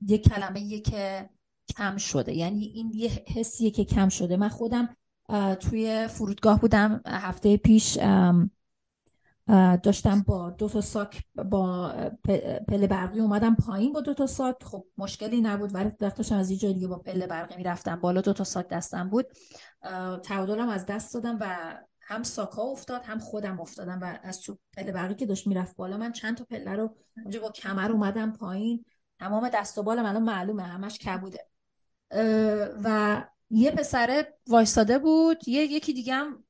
یه کلمه که کم شده. یعنی این یه حسیه که کم شده. من خودم توی فرودگاه بودم. هفته پیش داشتم با دو تا ساک با پله برقی اومدم پایین با دو تا ساک. خب مشکلی نبود ولی داشتم از اینجا دیگه با پله برقی می‌رفتم. بالا دو تا ساک دستم بود. تعادلم از دست دادم و هم ساکا افتاد هم خودم افتادم و از تو پله برقی که داشت می‌رفت بالا من چند تا پله رو اونجا با کمر اومدم پایین. تمام دست و بال منو معلومه همش کبوده. و یه پسره وایستاده بود یه یکی دیگه هم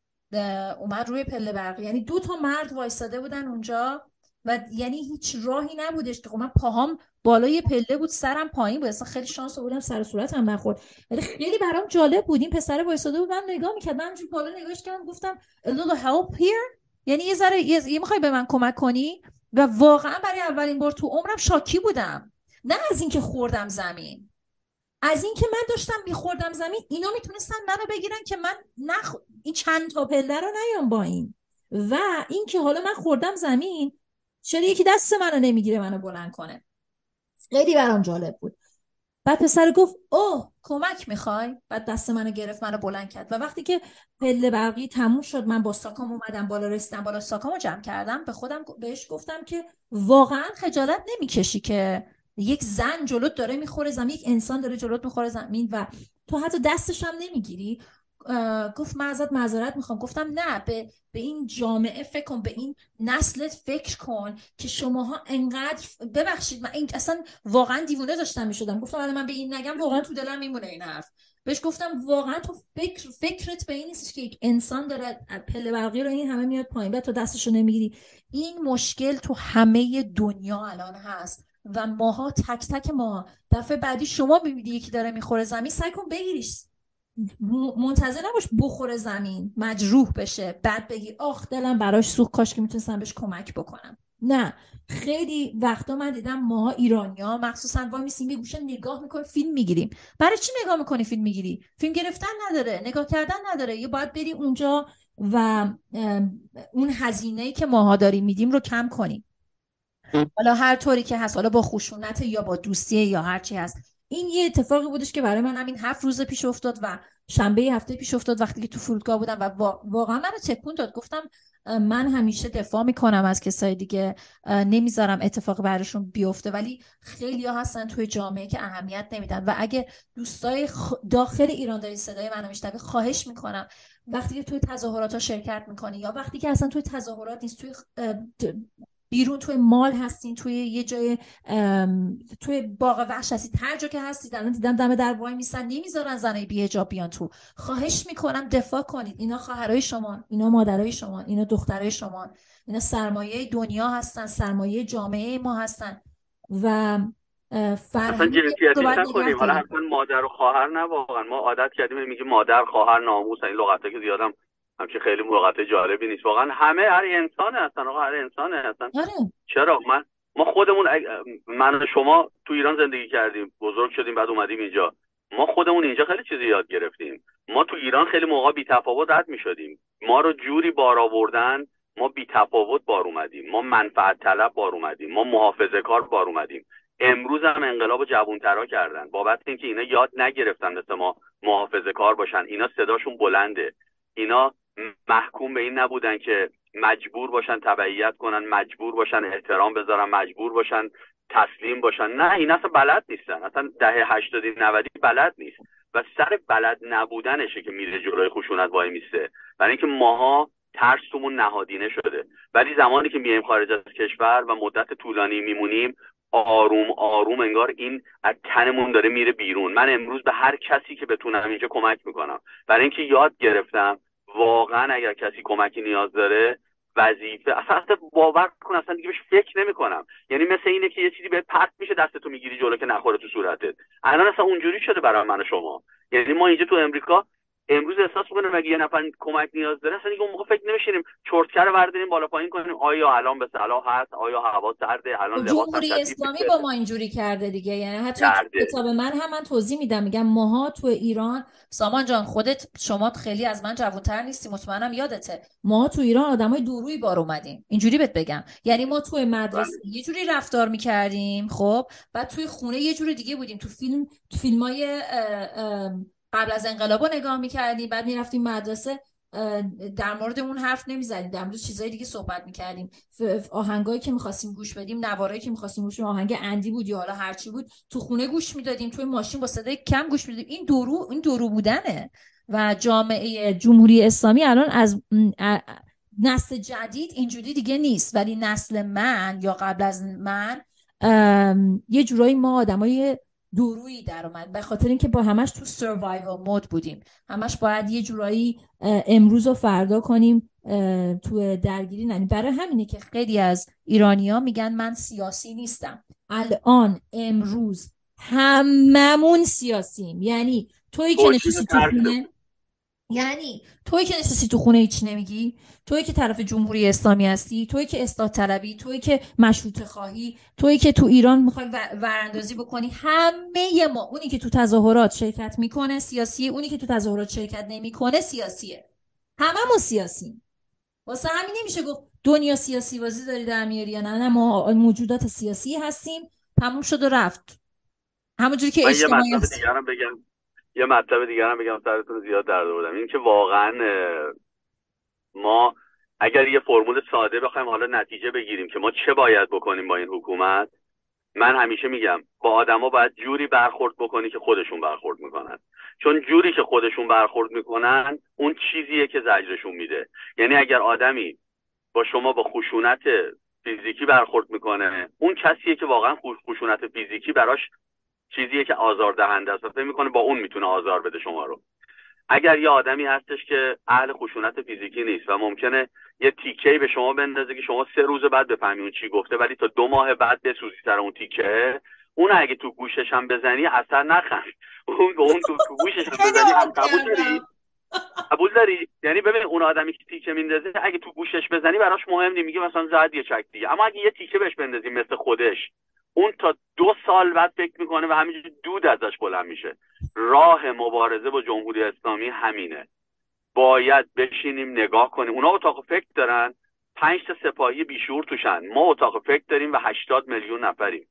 اومد روی پله برقی. یعنی دو تا مرد وایستاده بودن اونجا و یعنی هیچ راهی نبودش. که خب من پاهام بالای پله بود سرم پایین بود. اصلا خیلی شانس بودم سر صورتم نخورد. ولی خیلی برام جالب بود. این پسر وایساده بود من نگاه می‌کرد من بالا نگاهش کردم گفتم a little help here یعنی یه ذره یه می‌خوای به من کمک کنی؟ و واقعا برای اولین بار تو عمرم شاکی بودم. نه از اینکه خوردم زمین. از اینکه من داشتم میخوردم زمین اینا می‌تونستن منو بگیرن که من نخ... این چند تا پله رو نیام با این و اینکه حالا من خوردم زمین چرا یکی دست منو نمی‌گیره منو بلند کنه؟ خیلی برام جالب بود. بعد پسر گفت اوه کمک می‌خوای؟ بعد دست منو گرفت منو بلند کرد. و وقتی که پله برقی تموم شد من با ساکام اومدم بالا رسیدم بالا ساکامو جمع کردم. به خودم بهش گفتم که واقعا خجالت نمی‌کشی که یک زن جلوت داره می‌خوره زمین یک انسان داره جلوت می‌خوره زمین و تو حتی دستش هم نمی‌گیری. گفت من ازت معذرت می‌خوام. گفتم نه به, به این جامعه فکر کن به این نسلت فکر کن که شماها انقدر ببخشید من این اصلا واقعا دیوونه داشتم می‌شدم. گفتم الان من به این نگم واقعا تو دلم میمونه این حرف. بهش گفتم واقعا تو فکر فکرت به این نیست که یک انسان داره پله برقی رو این همه میاد پایین و تو دستشو نمی‌گیری. این مشکل تو همه دنیا الان هست. و ماها تک تک ما دفعه بعدی شما ببینید یکی داره می‌خوره زمین سعی کن بگیریش. منتظر نباش بخوره زمین مجروح بشه. بعد بگی آخ دلم براش سوخت کاش که می‌تونستم بهش کمک بکنم. نه. خیلی وقتا من دیدم ما ایرانیا مخصوصا وای میسیم یه گوشه نگاه می‌کنیم فیلم می‌گیریم. برای چی نگاه می‌کنی فیلم می‌گیری؟ فیلم گرفتن نداره نگاه کردن نداره. یه باید بری اونجا و اون هزینه ای که ماها داریم میدیم رو کم کنیم حالا هر طوری که هست حالا با خشونت یا با دوستی یا هر چی هست. این یه اتفاقی بودش که برای من همین هفت روز پیش افتاد و شنبه هفته پیش افتاد وقتی که تو فرودگاه بودم و واقعا منو تکون داد. گفتم من همیشه دفاع می‌کنم از کسای دیگه نمی‌ذارم اتفاق براشون بیفته. ولی خیلی ها هستن توی جامعه که اهمیت نمیدن. و اگه دوستای داخل ایران داری صدای منو میشنوی خواهش می‌کنم. وقتی که توی تظاهرات ها شرکت می‌کنی یا وقتی که اصلا توی تظاهرات نیست توی بیرون توی مال هستین توی یه جای توی باغ وحش هستید هر جا که هستید الان دیدم دم در وای میسن نمی‌ذارن زنای بی بیان تو. خواهش می‌کنم دفاع کنید. اینا خواهرای شما اینا مادرای شما اینا دخترای شما اینا سرمایه دنیا هستن سرمایه جامعه ما هستن. و اصلا جنسیتی نکنیم. حالا حتما مادر و خواهر نه واقعا. ما عادت کردیم میگیم مادر خواهر ناموس. این لغته که زیادم همچه خیلی موقعات جالبی نیست. واقعا همه هر انسانه هستن. آقا هر انسانه هستن. آره. چرا؟ من ما خودمون من و شما تو ایران زندگی کردیم. بزرگ شدیم بعد اومدیم اینجا. ما خودمون اینجا خیلی چیزی یاد گرفتیم. ما تو ایران خیلی موقع بی تفاوت رد می شدیم. ما رو جوری بار آوردن ما بی تفاوت بار اومدیم. ما منفعت طلب بار اومدیم. ما محافظه کار بار اومدیم. امروز هم انقلاب جوونترا کردن. بابت اینکه اینا یاد نگرفتن مثل ما محافظه کار باشن. اینا صداشون بلنده. اینا محکوم به این نبودن که مجبور باشن تبعیت کنن مجبور باشن احترام بذارن مجبور باشن تسلیم باشن. نه این اصلا بلد نیستن. اصلا دهه هشتادی نودی بلد نیست. و سر بلد نبودنشه که میره جلوی خشونت وای میسته. برای اینکه ماها ترس تومون نهادینه شده. ولی زمانی که میایم خارج از کشور و مدت طولانی میمونیم آروم آروم انگار این از تنمون داره میره بیرون. من امروز به هر کسی که بتونم اینجا کمک می‌کنم. برای اینکه یاد گرفتم واقعا اگر کسی کمکی نیاز داره وظیفه اصلا اصلا باور کن اصلا دیگه بهش فکر نمی‌کنم. یعنی مثل اینه که یه چیزی به پرت میشه دستتو می‌گیری جلو که نخوره تو صورتت. الان اصلا اونجوری شده برای من و شما. یعنی ما اینجا تو امریکا امروز احساس می‌کنم اگه یه نفر کمک نیاز داره اصلا اون موقع فکر نمیشینیم چرتکه رو برداریم بالا پایین کنیم. آیا الان به صلاح هست؟ آیا هوا سرده؟ الان خب جمهوری اسلامی با ما اینجوری کرده دیگه. یعنی حتی کتاب من هم من توضیح میدم. میگم ماها تو ایران سامان جان خودت شما خیلی از من جوانتر نیستی مطمئنم یادته. ما تو ایران آدمای دوروی بار اومدیم. اینجوری بهت بگم. یعنی ما تو مدرسه بله. یه جوری رفتار می‌کردیم خب؟ بعد توی خونه یه جوری دیگه بودیم. تو فیلم تو فیلمای قبل از انقلاب رو نگاه می‌کردیم بعد می‌رفتیم مدرسه در مورد اون حرف نمی‌زدیم در مورد چیزهای دیگه صحبت می‌کردیم. آهنگایی که می‌خواستیم گوش بدیم نوارایی که می‌خواستیم گوش بدیم آهنگ اندی بود یا حالا هرچی بود تو خونه گوش می‌دادیم توی ماشین با صدای کم گوش می‌دادیم. این درو این درو بودنه. و جامعه جمهوری اسلامی الان از نسل جدید اینجوری دیگه نیست. ولی نسل من یا قبل از من یه جورایی ما آدمای دورویی در اومد. به خاطر اینکه با همش تو سروایوال مود بودیم. همش باید یه جورایی امروز و فردا کنیم تو درگیری. ننی برای همینه که خیلی از ایرانیا میگن من سیاسی نیستم. الان امروز هممون سیاسیم. یعنی توی که نشستی تو خونه یعنی توی که نشستی تو خونه هیچ نمیگی؟ توی که طرف جمهوری اسلامی هستی؟ توی که اصلاح طلبی؟ توی که مشروط خواهی؟ توی که تو ایران می‌خوای وراندازی بکنی؟ همه ما اونی که تو تظاهرات شرکت می‌کنه سیاسیه اونی که تو تظاهرات شرکت نمی‌کنه سیاسیه. هممون سیاسی واسه همین نمیشه گفت دنیا سیاسی بازی داری در میاری یا نه. نه ما موجودات سیاسی هستیم. تموم شد و رفت. همونجوری که اجتماعی بگم. یه مطلب دیگر هم بگم سرتون زیاد درد بودم این که واقعا ما اگر یه فرمول ساده بخوایم حالا نتیجه بگیریم که ما چه باید بکنیم با این حکومت من همیشه میگم با آدما باید جوری برخورد بکنی که خودشون برخورد می‌کنن. چون جوری که خودشون برخورد می‌کنن اون چیزیه که زجرشون میده. یعنی اگر آدمی با شما با خشونت فیزیکی برخورد می‌کنه اون کسیه که واقعا خشونت فیزیکی براش چیزیه که آزار دهنده است. و فکر می‌کنه با اون می‌تونه آزار بده شما رو. اگر یه آدمی هستش که اهل خشونت فیزیکی نیست و ممکنه یه تیکه به شما بندازه که شما سه روز بعد بفهمی اون چی گفته ولی تا دو ماه بعد بسوزی سر اون تیکه اون اگه تو گوشش هم بزنی اثر نخند اون اون تو, تو گوشش هم بزنی هم قبول داری؟ قبول داری؟ یعنی ببین اون آدمی که تیکه میندازه اگه تو گوشش بزنی براش مهم نیست میگه مثلا زد یه چک دیگه. اما اگه یه تیکه بهش بندازی مثل خودش اون تا دو سال بعد فکر می‌کنه و همینجور دود ازش بلند میشه. راه مبارزه با جمهوری اسلامی همینه. باید بشینیم نگاه کنیم. اونا اتاق فکر دارن. پنج تا سپاهی بیشور توشن. ما اتاق فکر داریم و هشتاد میلیون نفریم.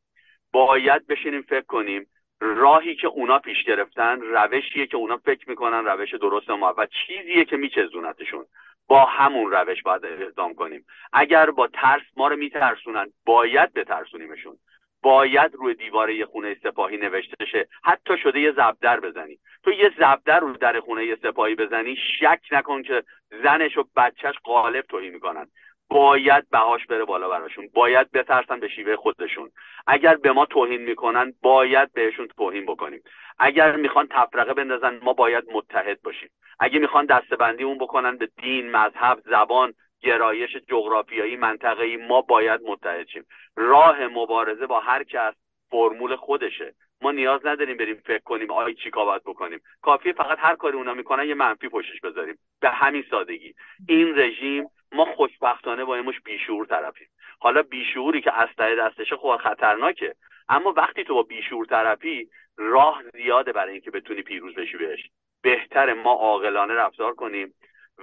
باید بشینیم فکر کنیم. راهی که اونا پیش گرفتن روشیه که اونا فکر می‌کنن روش درست ما و چیزیه که میچزونتشون. با همون روش باید اقدام کنیم. اگر با ترس ما رو میترسونن باید بترسونیمشون. باید روی دیوار یه خونه سپاهی نوشته شه. حتی شده یه زبدر بزنی. تو یه زبدر رو در خونه سپاهی بزنی شک نکن که زنش و بچهش قالب توهی می‌کنن. باید بهاش بره بالا براشون. باید بترسن به شیوه خودشون. اگر به ما توهین می‌کنن باید بهشون توهین بکنیم. اگر می‌خوان تفرقه بندازن ما باید متحد باشیم. اگه می‌خوان دستبندی اون بکنن به دین مذهب زبان گرایش جغرافیایی منطقه‌ای ما باید متحد شیم. راه مبارزه با هر کس فرمول خودشه. ما نیاز نداریم بریم فکر کنیم آی چی باید بکنیم. کافیه فقط هر کاری اونا می‌کنن یه منفی پشتش بذاریم. به همین سادگی. این رژیم ما خوشبختانه با مش بیشعور طرفیم. حالا بیشعوری که اسلحه دستشه خب خطرناکه. اما وقتی تو با بیشعور طرفی راه زیاده برای اینکه بتونی پیروز بشی بهش. بهتر ما عاقلانه رفتار کنیم.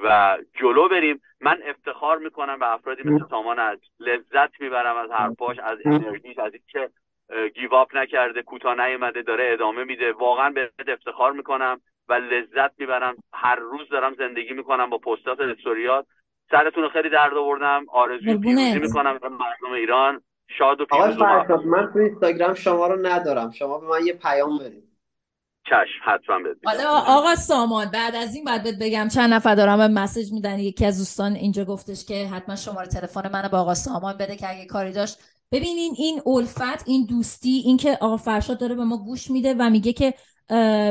و جلو بریم. من افتخار می‌کنم به افرادی مثل سامان از لذت می‌برم از حرفاش از انرژیش از اینکه گیواپ نکرده کوتاه نیومده داره ادامه میده. واقعا به افتخار می‌کنم و لذت می‌برم. هر روز دارم زندگی می‌کنم با پستات استوریات. سرتون خیلی درد آوردم. آرزوی پیروزی می‌کنم. به مردم ایران. شاد و پیروز من تو اینستاگرام شما رو ندارم. شما به من یه پیام بدید. چشم حتما حالا آقا سامان بعد از این بعد بگم چند نفر دارم به مسیج میدن. یکی از دوستان اینجا گفتش که حتما شماره تلفن منو با آقا سامان بده که اگه کاری داشت. ببینین این الفت این دوستی این که آقا فرشاد داره به ما گوش میده و میگه که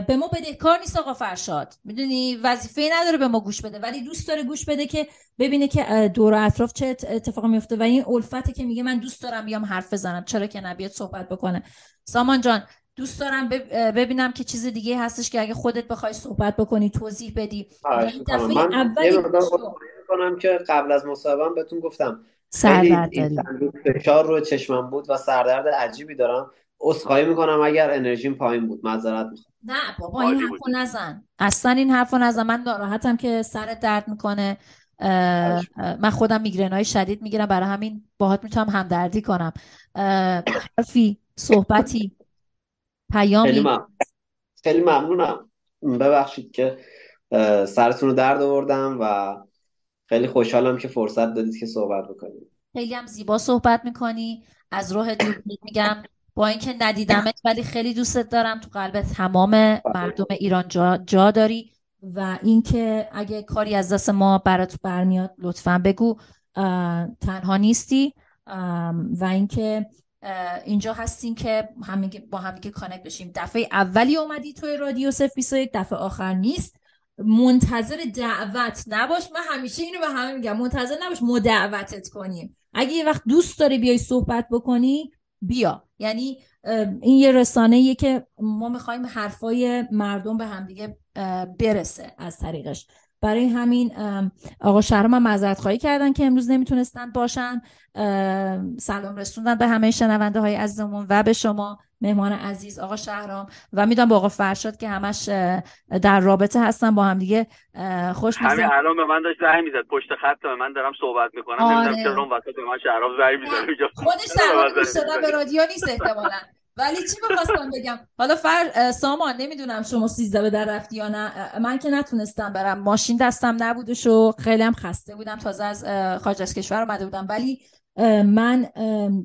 به ما بدهکار نیست آقا فرشاد. می‌دونی؟ وظیفه نداره به ما گوش بده. ولی دوست داره گوش بده که ببینه که دور اطراف چه اتفاقی میفته و این الفته که میگه من دوست دارم بیام حرف بزنم. چرا که نبیاد صحبت بکنه. سامان جان دوست دارم ببینم که چیز دیگه هستش که اگه خودت بخوای صحبت بکنی توضیح بدی. من اولی کنم که قبل از مصاحبه بهتون گفتم. سردرد فشار رو چشمم بود و سردرد عجیبی دارم. عذرخواهی می‌کنم اگر انرژیم پایین بود. معذرت می‌خوام. نه بابا این حرفو نزن. اصلا این حرفو نزن. من ناراحتم که سر درد می‌کنه. من خودم میگرن های شدید می‌گیرم. برای همین باهات می‌تونم همدردی کنم. حرفی صحبتی پیامی؟ خیلی, خیلی ممنونم. ببخشید که سرتون رو درد آوردم و خیلی خوشحالم که فرصت دادید که صحبت بکنید خیلی هم زیبا صحبت می‌کنی. از روح دور میگم. با اینکه ندیدمت ولی خیلی دوستت دارم. تو قلب تمام مردم ایران جا, جا داری. و اینکه اگه کاری از دست ما برات برمیاد لطفا بگو. تنها نیستی. و اینکه اینجا هستیم که همین با هم که کانکت بشیم. دفعه اولی اومدی توی رادیو سف یک دفعه آخر نیست. منتظر دعوت نباش. من همیشه اینو به همه میگم. منتظر نباش ما کنیم. اگه یه وقت دوست داری بیای صحبت بکنی بیا. یعنی این یه رسانه که ما می‌خوایم حرفای مردم به همدیگه برسه از طریقش. برای همین آقا شهرام هم معذرت خواهی کردن که امروز نمی‌تونستن باشن. سلام رسوندن به همه شنونده های عزیزمون و به شما مهمان عزیز آقا شهرام. و می‌دونم با آقا فرشاد که همش در رابطه هستن با هم دیگه. خوش همین الان به من داشت زنگ می‌زد. پشت خط من دارم صحبت می‌کنم. آره. نمی‌دونم چرا وسط من شهرام زنگ می‌زد. خودش شهرام به رادیو نیست احتمالاً. ولی چی بخواستم بگم؟ حالا فر سامان نمی‌دونم شما سیزده به در رفتی یا نه. من که نتونستم برم. ماشین دستم نبودش و خیلی هم خسته بودم. تازه از خارج از کشور اومده بودم. ولی من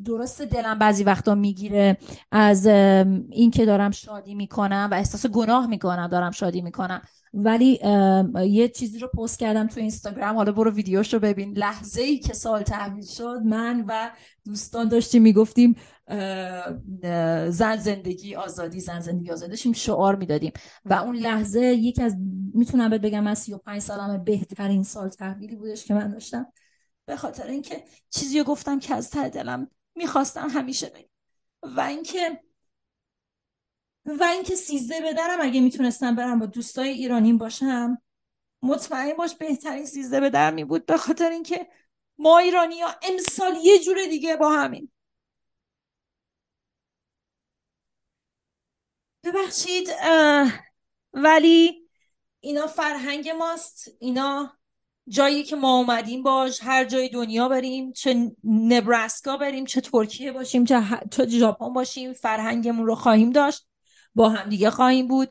درست دلم بعضی وقتا می‌گیره از این که دارم شادی می‌کنم و احساس گناه می‌کنم دارم شادی می‌کنم. ولی یه چیزی رو پست کردم تو اینستاگرام. حالا برو ویدیوش رو ببین. لحظه ای که سال تحویل شد من و دوستان داشتیم می‌گفتیم زن زندگی آزادی زن زندگی آزادی داشتیم شعار می‌دادیم. و اون لحظه یکی از می‌تونم بهت بگم من 35 سالم بهترین سال تحویلی بودش که من داشتم. به خاطر اینکه چیزی رو گفتم که از ته دلم می‌خواستم همیشه بگم. و اینکه و اینکه سیزده بدرم اگه می‌تونستم برم با دوستای ایرانیم باشم مطمئن باش بهترین سیزده به در می بود. به خاطر اینکه ما ایرانی ها امسال یه جور دیگه با همین ببخشید ولی اینا فرهنگ ماست. اینا جایی که ما اومدیم باش هر جای دنیا بریم چه نبراسکا بریم چه ترکیه باشیم چه, چه ژاپن باشیم فرهنگمون رو خواهیم داشت. با هم دیگه خواهیم بود.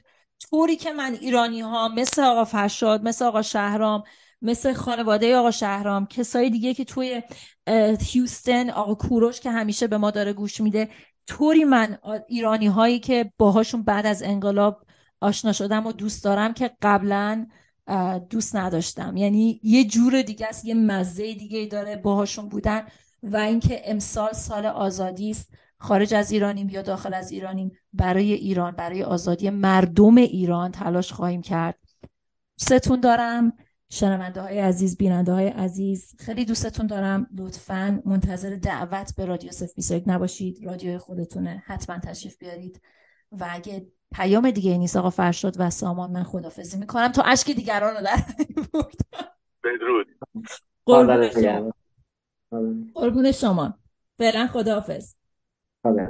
طوری که من ایرانی ها مثل آقا فرشاد مثل آقا شهرام مثل خانواده آقا شهرام کسای دیگه که توی هیوستن آقا کوروش که همیشه به ما داره گوش میده طوری من ایرانی هایی که باهاشون بعد از انقلاب آشنا شدم و دوست دارم که قبلا دوست نداشتم. یعنی یه جور دیگه است یه مزه دیگه داره باهاشون بودن و اینکه امسال سال آزادی است خارج از ایرانیم یا داخل از ایرانیم برای ایران برای آزادی مردم ایران تلاش خواهیم کرد. دوستتون دارم. شنونده های عزیز بیننده های عزیز خیلی دوستتون دارم. لطفا منتظر دعوت به رادیو صف نباشید. رادیو خودتونه. حتما تشریف بیارید. و اگه پیام دیگه نیست آقا فرشاد و سامان من خدافزی می‌کنم. تو اشک دیگران رو در بدرود. قربون شما. فعلا خداحافظ. خدا